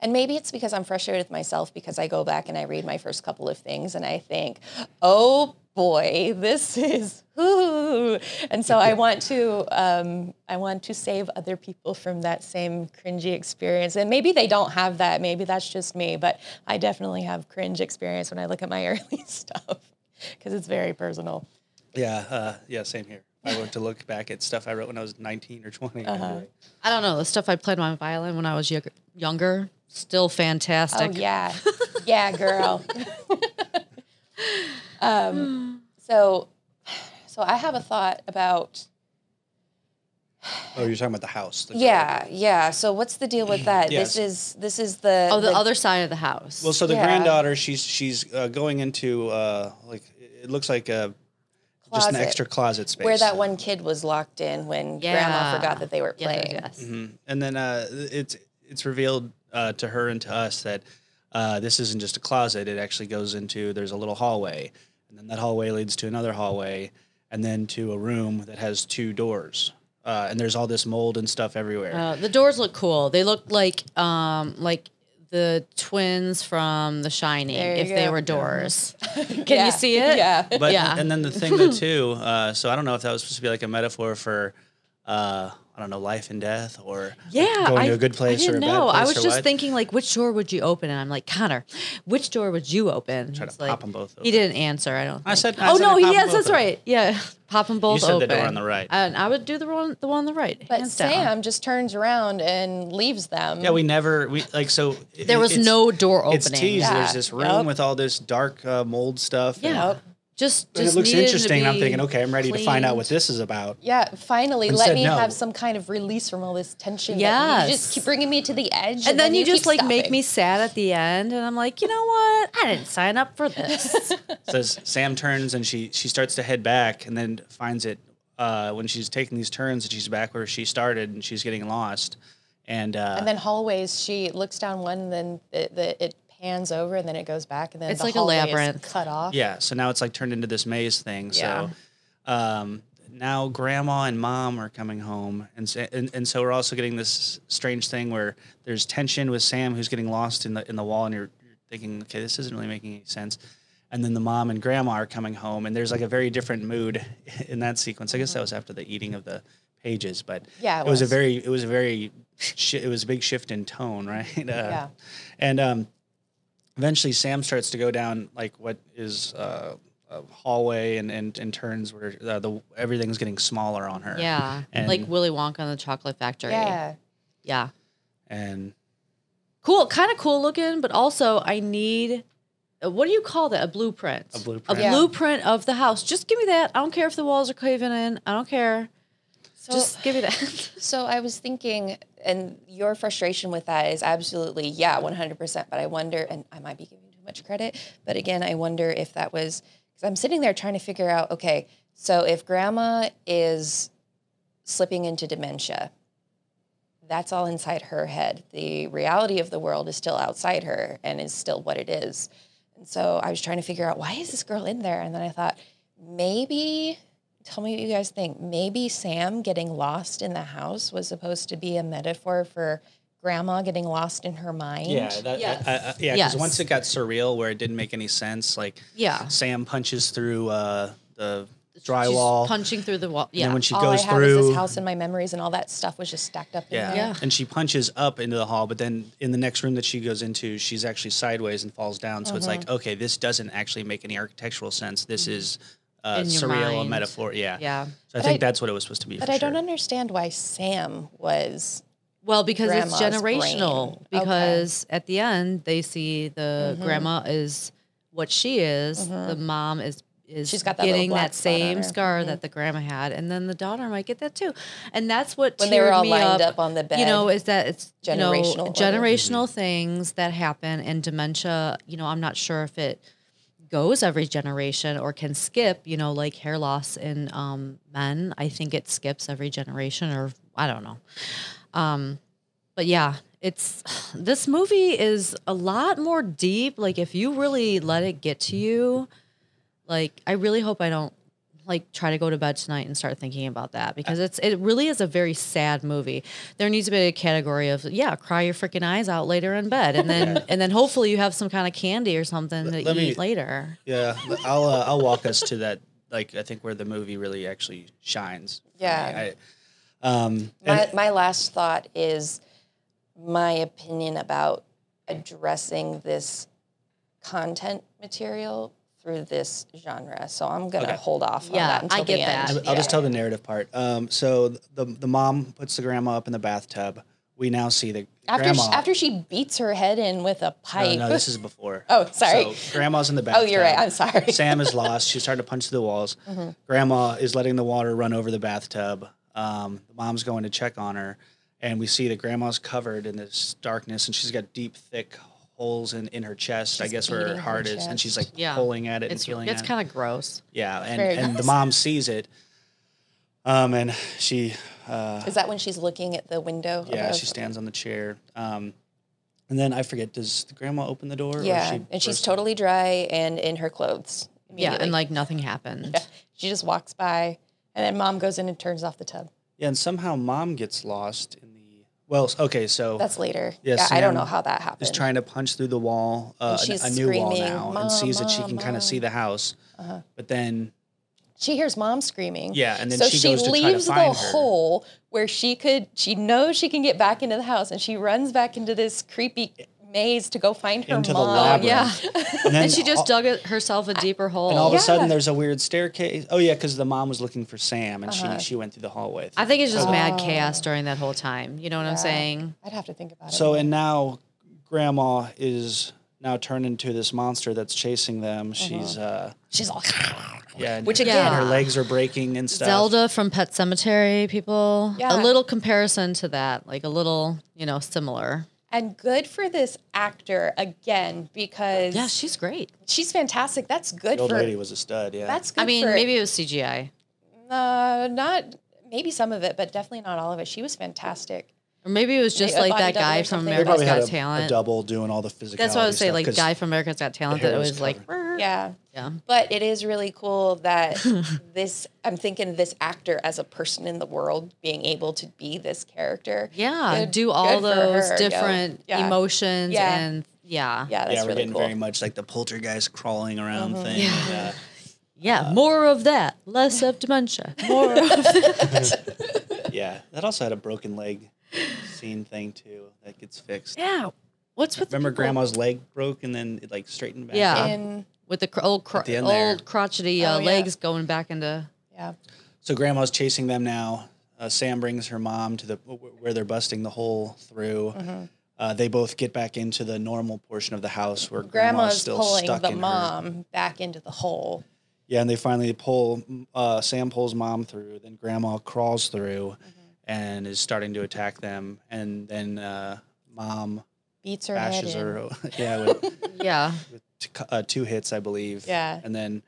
And maybe it's because I'm frustrated with myself because I go back and I read my first couple of things and I think, oh boy, this is ooh. And so I want to um, I want to save other people from that same cringy experience. And maybe they don't have that. Maybe that's just me. But I definitely have cringe experience when I look at my early stuff because it's very personal. Yeah. Uh, yeah. Same here. I were to look back at stuff I wrote when I was 19 or 20. I'd Uh-huh. I don't know the stuff I played on my violin when I was younger. Younger, still fantastic. Oh yeah, yeah, girl. um, so, so I have a thought about Oh, you're talking about the house. the yeah, yeah. So what's the deal with that? Yes. This is this is the Oh, the, other side of the house. Well, so the Yeah. granddaughter, she's she's uh, going into uh, like it looks like a just an extra closet space. where that one kid was locked in when grandma forgot that they were Yes, playing. yes, yes. Mhm. and then uh, it's it's revealed uh, to her and to us that uh, this isn't just a closet; it actually goes into there's a little hallway, and then that hallway leads to another hallway, and then to a room that has two doors. Uh, and there's all this mold and stuff everywhere. Uh, the doors look cool. They look like um like the twins from The Shining There you if they were doors. Can Yeah. you see it? Yeah. But Yeah. and then the thing though too, uh, so I don't know if that was supposed to be like a metaphor for uh, I don't know, life and death or like, Yeah, going I, to a good place I or a didn't bad know. place I was or just what. thinking like, which door would you open? And I'm like, Connor, which door would you open? Try to It's like- pop 'em both He didn't answer. I don't. I said- I oh said no, I'd yes, that's open. right. Yeah, pop them both You said the open. door on the right. and I would do the one, the one on the right. But hands down. Sam just turns around and leaves them. Yeah, we never we like so. it- there was no door opening. It's teased. Yeah. There's this room Yup. with all this dark uh, mold stuff. Yeah, and just it looks interesting. and I'm thinking, okay, I'm ready to find out what this is about. Yeah, finally, And let me no. have some kind of release from all this tension. Yeah, you just keep bringing me to the edge, And then you just keep like make me sad at the end, and I'm like, you know what? I didn't sign up for this. says Sam turns and she she starts to head back and then finds it uh, when she's taking these turns and she's back where she started and she's getting lost. And, uh, And then hallways, she looks down one, and then it, the, it pans over, and then it goes back, and then It's the like a labyrinth. cut off. yeah, so now it's like turned into this maze thing. Yeah. So um, now grandma and mom are coming home, and, sa- and and so we're also getting this strange thing where there's tension with Sam who's getting lost in the in the wall, and you're, you're thinking, okay, this isn't really making any sense. And then the mom and grandma are coming home, and there's like a very different mood in that sequence. I guess that was after the eating of the pages, but Yeah, it it was a very it was a very shi it was a big shift in tone, right? Uh, Yeah. and um, eventually Sam starts to go down like what is uh, a hallway and, and, and turns where uh, the everything's getting smaller on her. yeah, And- like Willy Wonka and the Chocolate Factory. Yeah. yeah. And cool, kind of cool looking, but also I need. uh, What do you call that? A blueprint. A blueprint. A Yeah. blueprint of the house. Just give me that. I don't care if the walls are caving in. I don't care. So, Just give me that. so I was thinking, and your frustration with that is absolutely, yeah, 100%. But I wonder, and I might be giving too much credit, but again, I wonder if that was, because I'm sitting there trying to figure out, okay, so if grandma is slipping into dementia, that's all inside her head. The reality of the world is still outside her and is still what it is. And so I was trying to figure out why is this girl in there? And then I thought, maybe, tell me what you guys think. Maybe Sam getting lost in the house was supposed to be a metaphor for grandma getting lost in her mind. yeah, that, Yes. uh, uh, yeah, because Yes. once it got surreal where it didn't make any sense, like yeah. Sam punches through uh, the She's drywall. punching through the wall. Yeah. then when she all goes I have through, is this house and my memories, and all that stuff was just stacked up in Yeah. there. Yeah. And she punches up into the hall, but then in the next room that she goes into, she's actually sideways and falls down. So it's Mm-hmm. like, okay, this doesn't actually make any architectural sense. This is uh, surreal, a mind. metaphor. Yeah. yeah. So I think I- that's what it was supposed to be. But for I don't understand why Sam was. Well, because it's generational. brain. Okay. Because at the end, they see the mm-hmm. grandma is what she is. Mm-hmm. The mom is is She's got that getting that spot on same her. scar that mm-hmm. the grandma had, and then the daughter might get that too. And that's what When they were all lined up, up on the bed. You know, is that it's you know Generational, generational things that happen and dementia. You know, I'm not sure if it goes every generation or can skip. You know, like hair loss in um, men. I think it skips every generation, or I don't know. Um, but yeah, it's this movie is a lot more deep. Like if you really let it get to you, like I really hope I don't like try to go to bed tonight and start thinking about that because it's it really is a very sad movie. There needs to be a category of yeah, cry your freaking eyes out later in bed, and then and then hopefully you have some kind of candy or something to let me- eat later. Yeah, I'll uh, I'll walk us to that. Like I think where the movie really actually shines. Yeah. I, um, and- My, my last thought is my opinion about addressing this content material through this genre. So I'm gonna Okay. hold off on Yeah, that until I get the end. that. I'll just tell the narrative part. Um, so the the mom puts the grandma up in the bathtub. We now see the After grandma. she, after she beats her head in with a pipe. no, this is before. Oh, sorry. So grandma's in the bathtub. oh, you're right. I'm sorry. Sam is lost. She's starting to punch through the walls. Mm-hmm. Grandma is letting the water run over the bathtub. Um, the mom's going to check on her, and we see that grandma's covered in this darkness, and she's got deep, thick holes in, in her chest. I guess where her beating her heart is, and she's like Yeah. pulling at it It's and feeling it's at it. kind of gross. yeah, and, Very and the mom sees it, um, and she uh, Is that when she's looking at the window? yeah above? she stands on the chair, um, And then I forget, does the grandma open the door? or Yeah, she and she's bursts- totally dry and in her clothes. Yeah, and like nothing happened. she just walks by, and then mom goes in and turns off the tub. Yeah, and somehow mom gets lost in the. Well, okay, so That's later. Yeah, Yeah, I don't know how that happened. is trying to punch through the wall, uh, she's a new wall now, and sees that she can kind of see the house. But then, she hears mom screaming. Yeah, and then so she she goes to try to leaves the her. hole where she could. She knows she can get back into the house, and she runs back into this creepy maze to go find her Into the mom. labyrinth. Yeah. and then And she just all, dug herself a deeper hole. and all of a sudden there's a weird staircase. Oh yeah, because the mom was looking for Sam, and Uh-huh. she she went through the hallway. I think it's just mad Oh. chaos during that whole time. You know what I'm saying? I'd have to think about it. So and now, grandma is now turned into this monster that's chasing them. She's uh she's all. yeah, and Which her- again- her legs are breaking and stuff. Zelda from Pet Sematary, people. Yeah. A little comparison to that, like a little, you know, similar. And good for this actor again because Yeah, she's great. she's fantastic. That's good The old for. lady was a stud. Yeah, That's good. I mean, for, maybe it was CGI. uh, not maybe some of it, but definitely not all of it. She was fantastic. Or maybe it was just a like body that double guy or from something. they America's probably had Got a, Talent. a double doing all the physical. That's what I would say, like guy from America's Got Talent. That it was was like, Yeah. yeah. But it is really cool that this, I'm thinking this actor as a person in the world being able to be this character. Yeah, Good- do all good for those her, yo. different Yeah. emotions Yeah. and yeah. Yeah, that's yeah, we're really getting cool. Mm-hmm. very much like the poltergeist crawling around thing. and, uh, Yeah, more of that, less of dementia. More of yeah, that also had a broken leg scene thing too that gets fixed. Yeah. What's with the Remember people- grandma's leg broke and then it like straightened back. Yeah. up? And with the cr- old cro- the end there. old crotchety uh, Oh, yeah. legs going back into yeah. So grandma's chasing them now. Uh, Sam brings her mom to the where they're busting the hole through. Mm-hmm. Uh, they both get back into the normal portion of the house where grandma's, Grandma's still pulling stuck the in her. mom back into the hole. Yeah, and they finally pull. Uh, Sam pulls mom through. Then grandma crawls through, Mm-hmm. And is starting to attack them. And then uh, mom Beats her head bashes in. her. yeah, with, yeah. with t- uh, two hits, I believe. Yeah. and then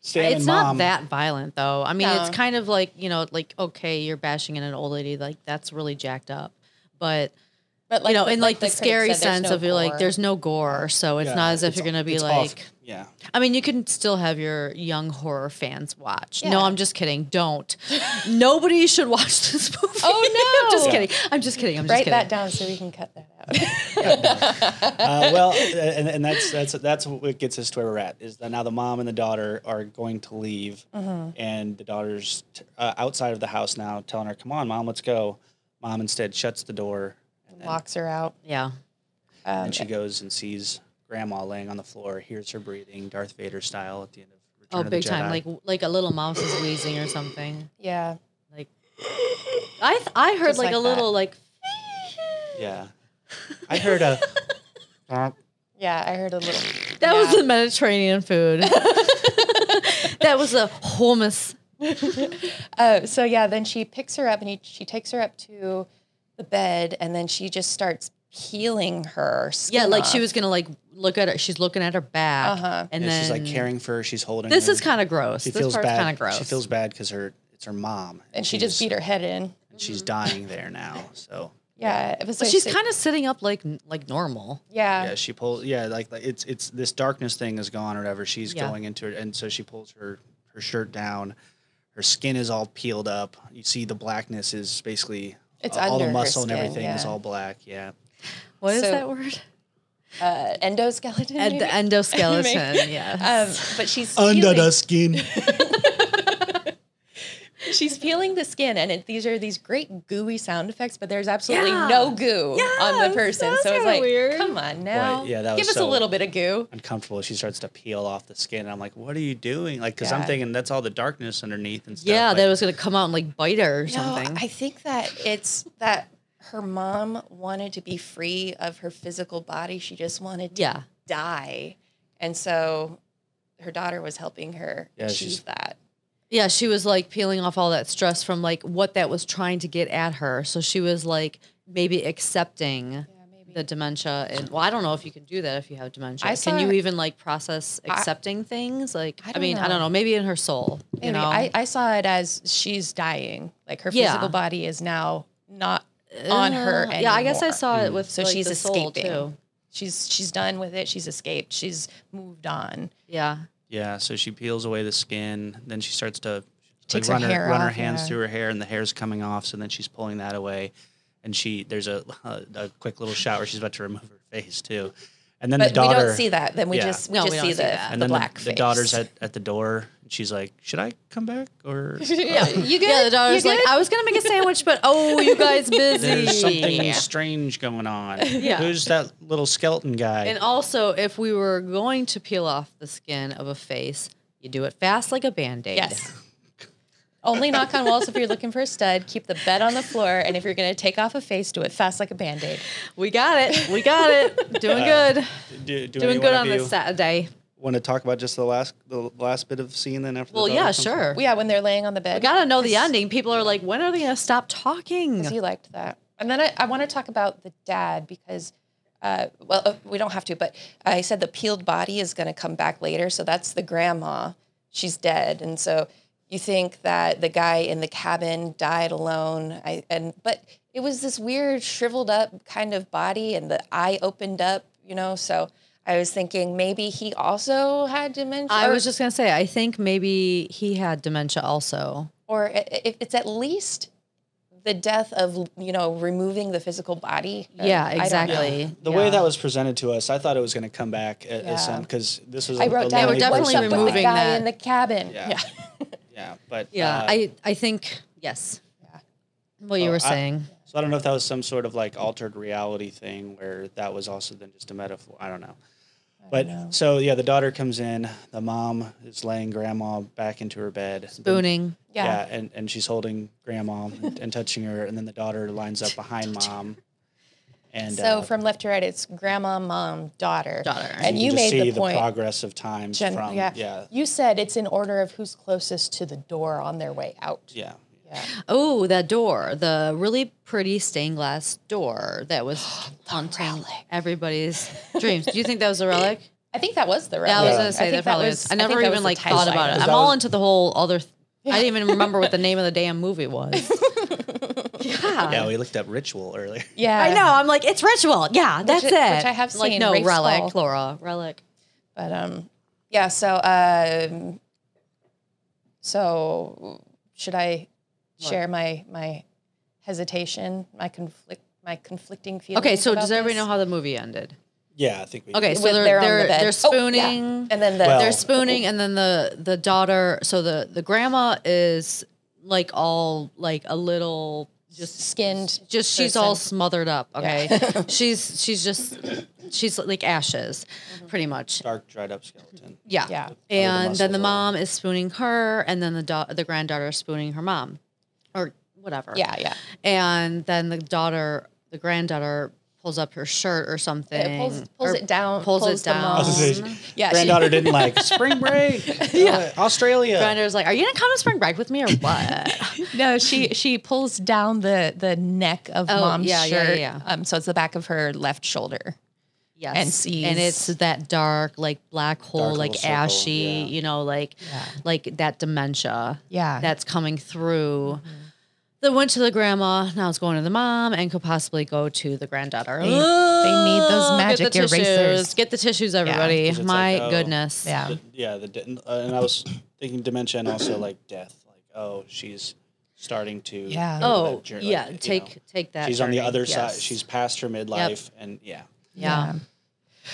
Sam it's and not mom. that violent though. I mean, it's kind of like you know, like okay, you're bashing in an old lady, like that's really jacked up, but But you know, in like, the, critic scary said, sense no of you're like, there's no gore, so it's Yeah, not as if you're gonna be like. off- yeah. I mean, you can still have your young horror fans watch. No, I'm just kidding. Don't. Nobody should watch this movie. Oh, no! I'm just no. kidding. I'm just kidding. I'm just Write kidding. that down so we can cut that out. uh, well, and, and that's that's that's what gets us to where we're at. Is that now the mom and the daughter are going to leave, Mm-hmm. and the daughter's t- uh, outside of the house now, telling her, "Come on, mom, let's go." Mom instead shuts the door, and, then, Locks her out. Yeah. Um, and she goes and sees grandma laying on the floor, hears her breathing, Darth Vader style, at the end of Return Oh, of big the time. Like like a little mouse is wheezing or something. yeah. Like I th- I heard Just like, like a little like yeah, I heard a. Yeah, I heard a little. that was the Mediterranean food. that was a hummus. Uh, so yeah, then she picks her up and he, she takes her up to the bed, and then she just starts peeling her. Skin Yeah, like she was gonna like look at her. She's looking at her back, Uh-huh. and And then she's like caring for her. She's holding. This her. is kind of gross. She this feels part's bad. kind of gross. She feels bad because her it's her mom. and she just beat her head in. And she's dying there now. So Yeah, it was. But like she's kind of sitting up like like normal. Yeah, yeah, she pulls. Yeah, like, like it's it's this darkness thing is gone or whatever. She's Yeah. going into it, and so she pulls her her shirt down. Her skin is all peeled up. You see the blackness is basically It's all the her muscle and skin, everything is all black. Yeah. What is So- that word? uh, endoskeleton. And the endoskeleton. yeah. Um, but she's Under peeling, the skin. she's peeling the skin, and it, these are these great gooey sound effects. But there's absolutely Yeah. no goo on the person, so it's like, weird. come on now, Right, yeah, that give was us a little bit of goo. Uncomfortable. She starts to peel off the skin. And I'm like, what are you doing? Like, because I'm thinking that's all the darkness underneath and stuff. yeah, but- that was gonna come out and like bite her or No, something. I think that it's that her mom wanted to be free of her physical body. She just wanted to yeah. die, and so her daughter was helping her Yeah, achieve she's- that. Yeah, she was like peeling off all that stress from like what that was trying to get at her. So she was like maybe accepting Yeah, maybe. the dementia. And well, I don't know if you can do that if you have dementia. I can you her- even like process accepting things? Like, I I, don't mean, I don't know. Maybe in her soul, you know. I, I saw it as she's dying. Like her Yeah. physical body is now not on her Uh, yeah, I guess I saw it with So like, she's the soul, escaping. too. She's she's done with it. She's escaped. She's moved on. Yeah. Yeah, so she peels away the skin. Then she starts to Takes run her her, hair run her hands yeah. through her hair, and the hair's coming off. So then she's pulling that away, and she there's a a, a quick little shot where she's about to remove her face too, and then But the daughter. we don't see that. Then we Yeah. just we No, just don't see see the, that. the then black the, face. the daughter's at, at the door. She's like, "Should I come back or?" Yeah. You good? Yeah, the daughter's like, I was gonna make a sandwich, but oh, you guys busy. There's something strange going on. Yeah. Who's that little skeleton guy? And also, if we were going to peel off the skin of a face, you do it fast like a band aid. Yes. Only knock on walls if you're looking for a stud. Keep the bed on the floor, and if you're going to take off a face, do it fast like a band aid. We got it. We got it. Doing Uh, good. do, do Doing good on this Saturday. Want to talk about just the last the last bit of scene then after? Well, the yeah, sure. back? We Yeah, when they're laying on the bed. gotta know the ending. People are like, when are they gonna stop talking? You liked that. And then I, I want to talk about the dad because, uh, well, uh, we don't have to, but I said the peeled body is going to come back later. So that's the grandma. She's dead. And so you think that the guy in the cabin died alone. I, and, but it was this weird shriveled up kind of body and the eye opened up, you know? So I was thinking maybe he also had dementia. I was just gonna say, I think maybe he had dementia also. or i- i- it's at least the death of, you know, removing the physical body. Uh, Yeah, I don't exactly. The Yeah. way that was presented to us, I thought it was going to come back at, Yeah. at some because this was. I a- wrote a down we're lonely definitely what's person up with the guy that. in the cabin. Yeah. Yeah. Yeah, but Yeah, uh, I I think yes. Yeah. What you Well, were I- saying. So I don't know if that was some sort of like altered reality thing where that was also then just a metaphor. I don't know. But know. so yeah, the daughter comes in. The mom is laying grandma back into her bed. Spooning. Yeah, Yeah. and, and she's holding grandma and, and touching her, and then the daughter lines up behind mom. And So uh, from left to right, it's grandma, mom, daughter. Daughter. And you you made see the point. progress of time Jen- from yeah. yeah You said it's in order of who's closest to the door on their way out. yeah. Yeah. Oh, that door, the really pretty stained glass door that was haunting everybody's dreams. Do you think that was a relic? I think that was the relic. Yeah, I was Yeah. gonna say think that probably was- is. I never that even like thought about it. I'm all was- into the whole other. Th- I didn't even remember what the name of the damn movie was. yeah. Yeah, we looked up ritual earlier. Yeah. I know. I'm like, it's ritual. Yeah, that's I- it. which I have like no Rafe relic, Spall. Laura, relic. But um, yeah. So um, so should I share my my hesitation, my conflict, my conflicting feelings? Okay, so about does everybody this? know how the movie ended? Yeah, I think we. Okay, so With- they're they're the they're, bed. they're Oh, yeah. spooning. And then the Well- they're spooning and then the the daughter so the the grandma is like all like a little just skinned. just she's all smothered up okay she's she's just she's like ashes pretty much dark dried up skeleton. yeah Yeah. and then the muscles are- mom is spooning her and then the da- the granddaughter is spooning her mom or whatever Yeah, yeah. and then the daughter the granddaughter pulls up her shirt or something It pulls pulls or it down. pulls, pulls it down mom. I was gonna Yeah, she- granddaughter didn't like spring break. yeah, Australia. Granddaughter's like, "Are you gonna come to spring break with me or what?" No, she she pulls down the the neck of Oh, mom's yeah, yeah, shirt. yeah. Um, so it's the back of her left shoulder. yes, And sees- and it's that dark, like black hole, Dark like ashy, yeah. you know, like like that dementia. Yeah. that's coming through. That went to the grandma. Now it's going to the mom, and could possibly go to the granddaughter. They- they need those Oh, magic get the tissues. erasers. Get the tissues, everybody. 'Cause it's My like, oh, goodness. Yeah. the- yeah. The uh, and I was thinking dementia and also like death. Like, oh, she's starting to. Yeah. go to Oh, that jour- yeah. like, you take know, take that. she's on the other Yes. side. She's past her midlife, and yeah. yeah.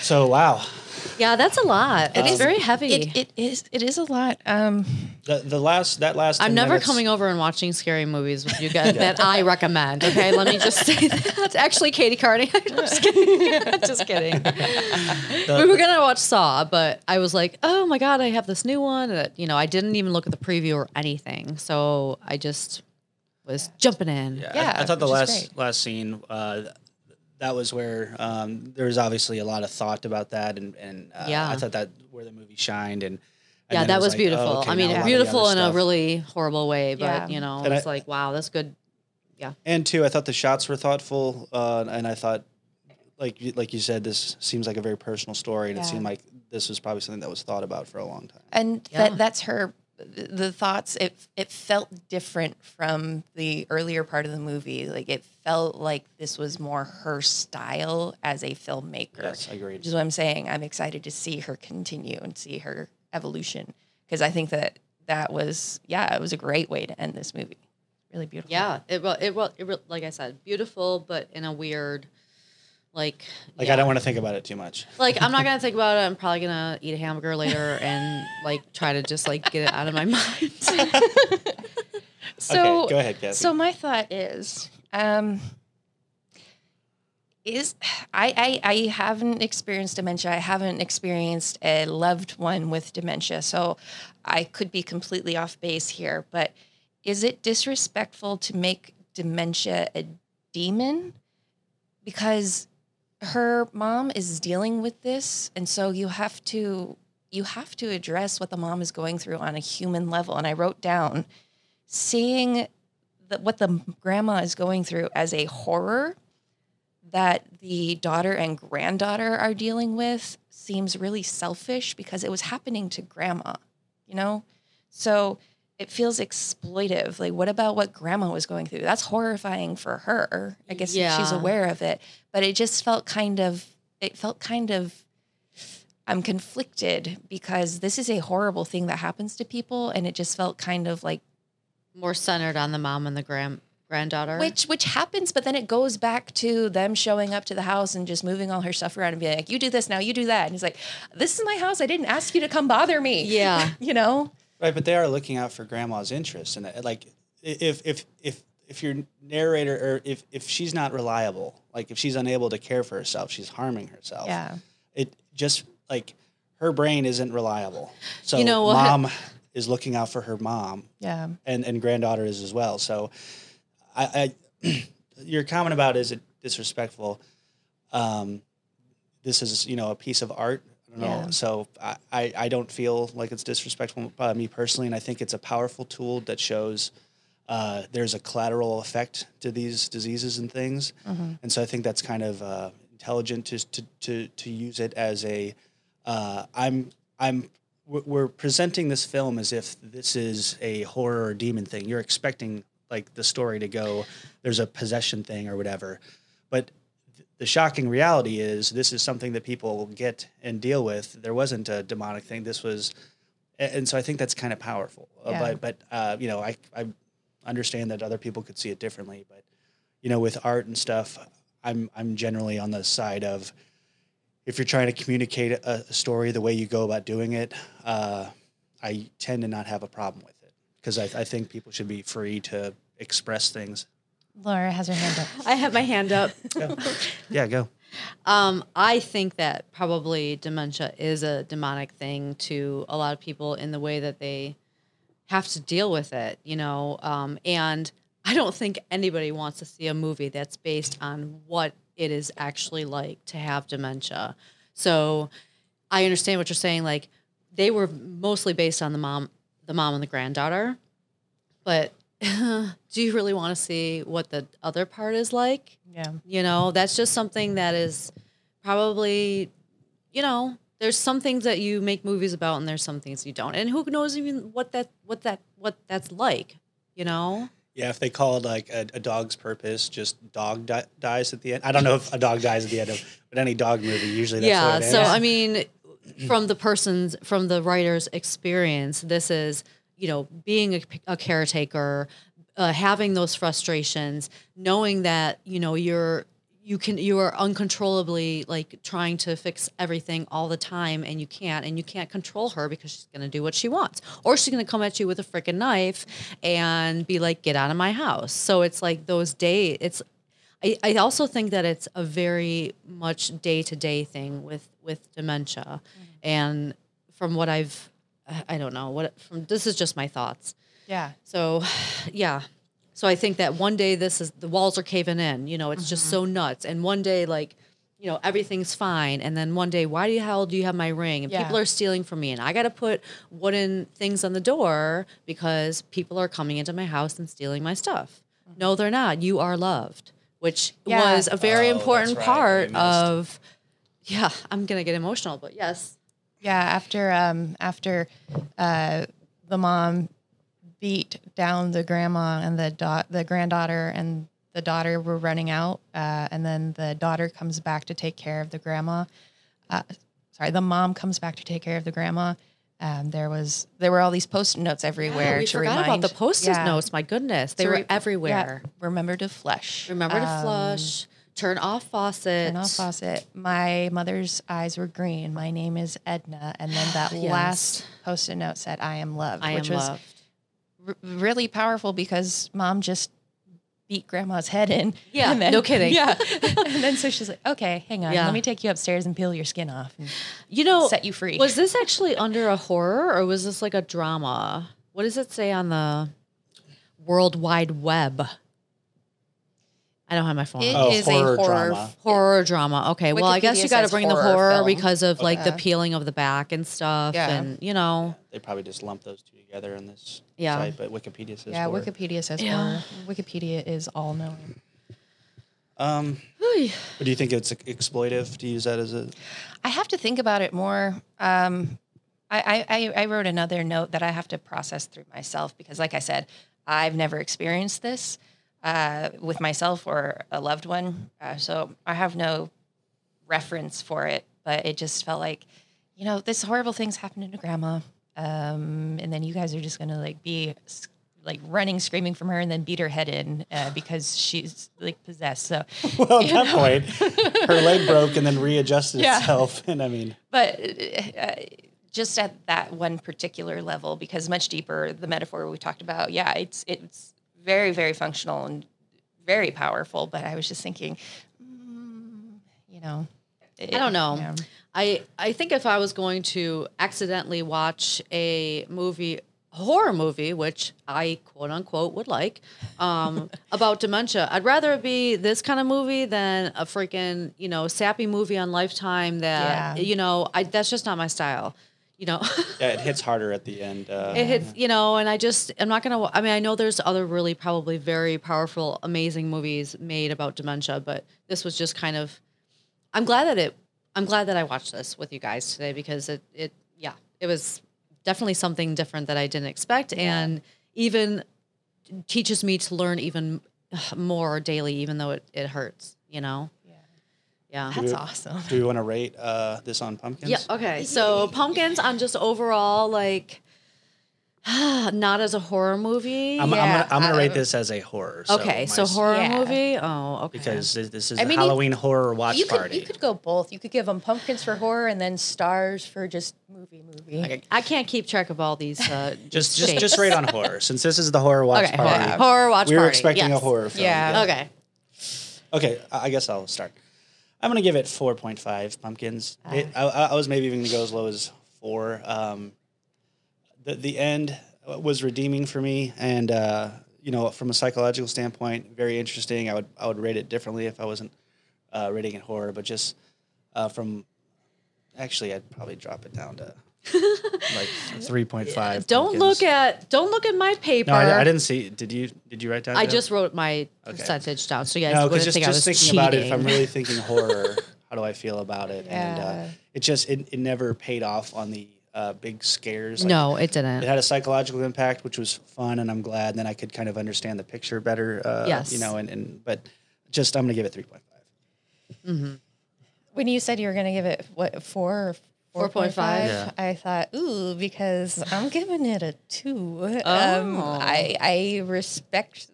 So wow, Yeah, that's a lot. It's is- very heavy. It, it is it is a lot. Um, the the last that last. I'm 10 never minutes- coming over and watching scary movies with you guys that I recommend. Okay, let me just say that. Actually, Katie Carney. I'm just kidding. Just kidding. we were gonna watch Saw, but I was like, oh my god, I have this new one. That you know, I didn't even look at the preview or anything, so I just was jumping in. Yeah, Yeah, I, I thought the last last scene. Uh, that was where um, there was obviously a lot of thought about that, and and uh, Yeah. I thought that where the movie shined, and, and Yeah, that was like, beautiful. oh, okay, I mean, a lot of the beautiful other in a really horrible way, but Yeah. you know, it's like, wow, that's good. Yeah, and two, I thought the shots were thoughtful, uh, and I thought, like you- like you said, this seems like a very personal story, and it seemed like this was probably something that was thought about for a long time. and Yeah. that that's her the, the thoughts it it felt different from the earlier part of the movie. Like it felt like this was more her style as a filmmaker. Yes, agreed. Which is what I'm saying. I'm excited to see her continue and see her evolution because I think that that was yeah, it was a great way to end this movie. Really beautiful. Yeah, it will. It will. It will. Like I said, beautiful, but in a weird, like. Like yeah. I don't want to think about it too much. Like I'm not gonna think about it. I'm probably gonna eat a hamburger later and like try to just like get it out of my mind. So Okay, go ahead, Kathy. So my thought is, um, is I, I I haven't experienced dementia. I haven't experienced a loved one with dementia, so I could be completely off base here. But is it disrespectful to make dementia a demon? Because her mom is dealing with this, and so you have to you have to address what the mom is going through on a human level. And I wrote down seeing the, what the grandma is going through as a horror that the daughter and granddaughter are dealing with seems really selfish because it was happening to grandma, you know? So it feels exploitive. Like, what about what grandma was going through? That's horrifying for her. I guess she's aware of it, but it just felt kind of, it felt kind of, I'm conflicted because this is a horrible thing that happens to people. And it just felt kind of like, More centered on the mom and the grand granddaughter. which which happens but then it goes back to them showing up to the house and just moving all her stuff around and being like you do this now you do that and he's like this is my house i didn't ask you to come bother me Yeah. you know Right, but they are looking out for grandma's interests, and like if if if if your narrator or if if she's not reliable, like if she's unable to care for herself, she's harming herself. yeah It just like her brain isn't reliable. So You know what? mom is looking out for her mom, yeah and and granddaughter is as well. So, I, I your comment about is it disrespectful? Um, this is you know a piece of art. I don't know. So I, I I don't feel like it's disrespectful by me personally, and I think it's a powerful tool that shows. Uh, there's a collateral effect to these diseases and things, and so I think that's kind of uh, intelligent to, to to to use it as a. Uh, I'm I'm we're presenting this film as if this is a horror or demon thing. You're expecting like the story to go, there's a possession thing or whatever, but the shocking reality is this is something that people get and deal with. There wasn't a demonic thing. This was, and so I think that's kind of powerful. Uh, Yeah. But but uh, you know I I understand that other people could see it differently. But you know with art and stuff, I'm I'm generally on the side of if you're trying to communicate a, a story the way you go about doing it, uh, I tend to not have a problem with it because I, I think people should be free to express things. Laura has her hand up I have my hand up. go. Yeah, go. Um, I think that probably dementia is a demonic thing to a lot of people in the way that they have to deal with it, you know. Um, and I don't think anybody wants to see a movie that's based on what it is actually like to have dementia. So I understand what you're saying. Like they were mostly based on the mom, the mom and the granddaughter, but do you really want to see what the other part is like? yeah You know, that's just something that is probably, you know, there's some things that you make movies about and there's some things you don't. And who knows even what that what that what that's like, you know? Yeah, if they call it like a, a dog's purpose, just dog di- dies at the end. I don't know if a dog dies at the end of, but any dog movie usually that's yeah, what it so ends. I mean from the person's from the writer's experience, this is, you know, being a, a caretaker, uh, having those frustrations, knowing that, you know, you're you can you are uncontrollably like trying to fix everything all the time and you can't and you can't control her because she's going to do what she wants. Or she's going to come at you with a freaking knife and be like get out of my house. So it's like those days it's I, I also think that it's a very much day to day thing with with dementia, and from what I've, I- I don't know what from this is just my thoughts. yeah So, yeah, so I think that one day this is the walls are caving in. You know, it's just mm-hmm. so nuts, and one day like. You know everything's fine, and then one day, why the hell do you have my ring? And Yeah. people are stealing from me, and I got to put wooden things on the door because people are coming into my house and stealing my stuff. Mm-hmm. No, they're not. You are loved, which Yeah. was a very Oh, important right. part of. Yeah, I'm gonna get emotional, but yes, Yeah, after um after uh the mom beat down the grandma and the da- the granddaughter and the daughter were running out, uh, and then the daughter comes back to take care of the grandma. Uh, sorry, the mom comes back to take care of the grandma. Um, there was there were all these post notes everywhere. Yeah, we forgot remind, about the post-it Yeah. notes. My goodness, they were everywhere. Yeah, remember to flush. Remember to Um, flush. Turn off faucet. Turn off faucet. My mother's eyes were green. My name is Edna, and then that Yes. last post-it note said, "I am loved," I am which was loved. r- really powerful because mom just beat grandma's head in. Yeah, then- no kidding. Yeah, and then so she's like, "Okay, hang on, Yeah. let me take you upstairs and peel your skin off and You know, set you free." was this actually under a horror or was this like a drama? What does it say on the World Wide Web? I don't have my phone. It Oh, is horror a horror. drama. horror drama. Okay, well, I guess you got to says bring the horror horror film. because of like the peeling of the back and stuff, Yeah. and you know, They probably just lump those two together in this Yeah. site, but Wikipedia says yeah, horror. Wikipedia says Yeah. horror. Wikipedia is all knowing. Um, but do you think it's exploitive to use that as a? I have to think about it more. Um, I, I, I wrote another note that I have to process through myself because, like I said, I've never experienced this uh, with myself or a loved one. Uh, so I have no reference for it, but it just felt like, you know, this horrible thing's happening to grandma. Um, and then you guys are just going to like be like running, screaming from her and then beat her head in uh, because she's like possessed. So, Well, at that point, her leg broke and then readjusted Yeah. itself, and I mean, but uh, just at that one particular level, because much deeper, the metaphor we talked about, yeah, it's it's very very functional and very powerful. But I was just thinking, mm, you know, it- I don't know. yeah. I I think if I was going to accidentally watch a movie horror movie, which I quote unquote would like, um, about dementia, I'd rather it be this kind of movie than a freaking you know sappy movie on Lifetime that Yeah. you know I that's just not my style. You know, yeah, it hits harder at the end. Uh, it hits you know, and I just I'm not gonna. I mean, I know there's other really probably very powerful, amazing movies made about dementia, but this was just kind of. I'm glad that it. I'm glad that I watched this with you guys today because it. It yeah, it was definitely something different that I didn't expect, and even teaches me to learn even more daily, even though it it hurts. You know. Yeah. Yeah. That's we- awesome. do we want to rate uh, this on pumpkins? Yeah. Okay. So pumpkins on just overall like not as a horror movie. I'm, Yeah, I'm gonna, I'm gonna rate this as a horror. So okay. So s- horror Yeah. movie. Oh, okay. because this this is I a mean, you- Halloween horror watch You could party. you could go both. You could give them pumpkins for horror and then stars for just movie movie. I can't keep track of all these. Uh, just just just rate on horror since this is the horror watch Okay. party. Horror, horror watch we were party. expecting a horror film. Yeah. Okay. Okay, I I guess I'll start. I'm gonna give it 4.5 pumpkins. It, I, I I was maybe even gonna go as low as four. Um, the the end was redeeming for me, and uh, you know, from a psychological standpoint, very interesting. I would I would rate it differently if I wasn't uh, rating it horror, but just uh, from actually, I'd probably drop it down to like 3.5. Don't look at don't look at my paper. No, I, I didn't see. Did you? Did you write down? I Deb? just wrote my Okay. percentage down, so yeah, No, because wouldn't just, think I just was thinking about it, if. I'm really thinking horror, how do I feel about it? And uh, it just it, it never paid off on the uh, big scares. Like, no, it it didn't. It had a psychological impact, which was fun, and I'm glad. And then I could kind of understand the picture better. Uh, Yes. you know, and, and but just I'm gonna give it 3.5. mm-hmm. When you said you were going to give it what four or 4.5? 4.5, Yeah. I thought, ooh, because I'm giving it a two. Um, Oh. I I respect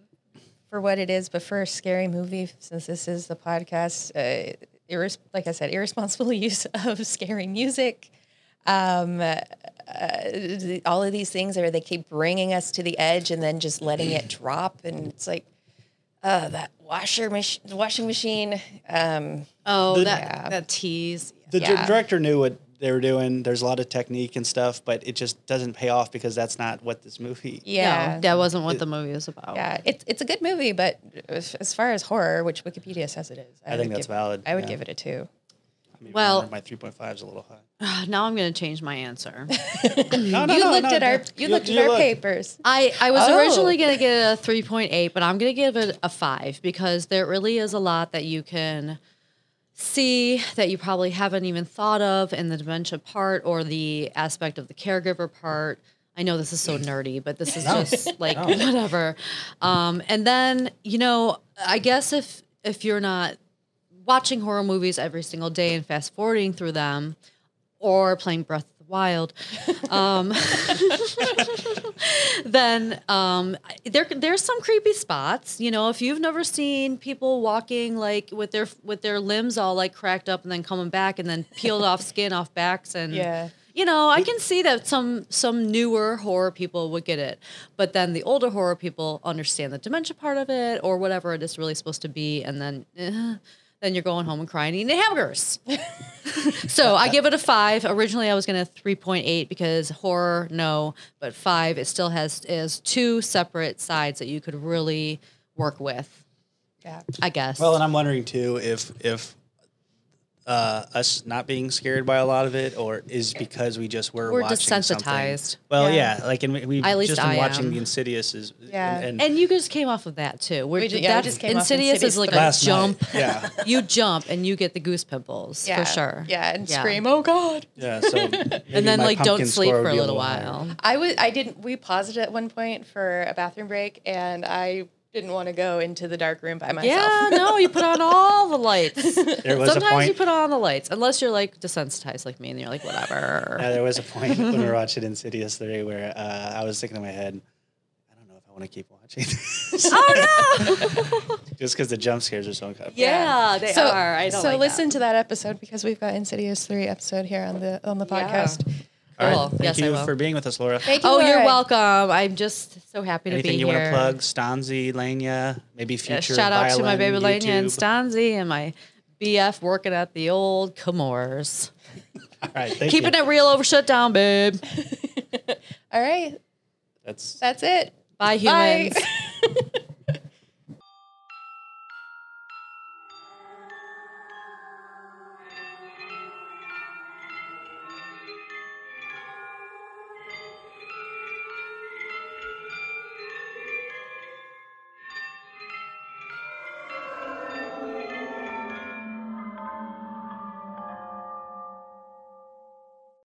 for what it is, but for a scary movie, since this is the podcast, uh, irres- like I said, irresponsible use of scary music. Um, uh, the- all of these things are they keep bringing us to the edge and then just letting it drop, and it's like, uh, that washer mach- washing machine. Um, oh, The- that Yeah. that tease. The dir- Yeah. director knew what they were doing. There's a lot of technique and stuff, but it just doesn't pay off because that's not what this movie. yeah, no, that wasn't what the movie was about. Yeah, it's it's a good movie, but as as far as horror, which Wikipedia says it is, I think would that's give- valid, I would yeah. give it a two. Maybe Well- my 3.5 is a little high. Now I'm going to change my answer. No, no, you no, looked no, at our no. you, looked at our look. papers. I, I was Oh. originally going to get a 3.8, but I'm going to give it a 5 because there really is a lot that you can see that you probably haven't even thought of in the dementia part or the aspect of the caregiver part. I know this is so nerdy, but this is No. just like No. whatever. Um, and then you know, I guess if if you're not watching horror movies every single day and fast forwarding through them, or playing Breath Wild, um, then um, there there's some creepy spots. You know, if you've never seen people walking like with their with their limbs all like cracked up and then coming back and then peeled off skin off backs and Yeah. you know, I can see that some some newer horror people would get it, but then the older horror people understand the dementia part of it or whatever it is really supposed to be, and then eh, then you're going home and crying eating hamburgers. so I give it a five. Originally, I was gonna three point eight because horror, no, but five. It still has is two separate sides that you could really work with. Yeah. I guess. Well, and I'm wondering too if if uh, us not being scared by a lot of it, or is because we just were We're watching something. desensitized. Well, Yeah. yeah, like and we, we've At least just been I watching am. the Insidious is Yeah. and, and you just came off of that too. We're, We ju- yeah, we just came off Insidious, Insidious is like a jump. night, yeah, you jump and you get the goose pimples Yeah. for sure. Yeah, and Yeah. scream, "Oh God!" yeah. So And then like don't sleep for a little while. I was. I didn't. We paused it at one point for a bathroom break, and I didn't want to go into the dark room by myself. Yeah, no, you put on all the lights. There was a Sometimes point. you put on the lights, unless you're like desensitized like me, and you're like whatever. Yeah, there was a point when we were watching Insidious three where uh, I was thinking in my head, I don't know if I want to keep watching this. oh no! just because the jump scares are so uncomfortable. yeah, they so, are. I don't so like listen that. to that episode because we've got Insidious three episode here on the on the Yeah. Podcast. All right, thank Yes, I you will. for being with us, Laura. Thank you. Oh, you're welcome. I'm just so happy to be Anything be you here. want to plug? Stanzi, Lania, maybe Yeah, future. shout out to my baby Lania and YouTube. Stanzi and my BF working at the old Comores. All right, thank Keeping you. it real over shutdown, babe. All right, That's that's it. Bye, Bye. humans.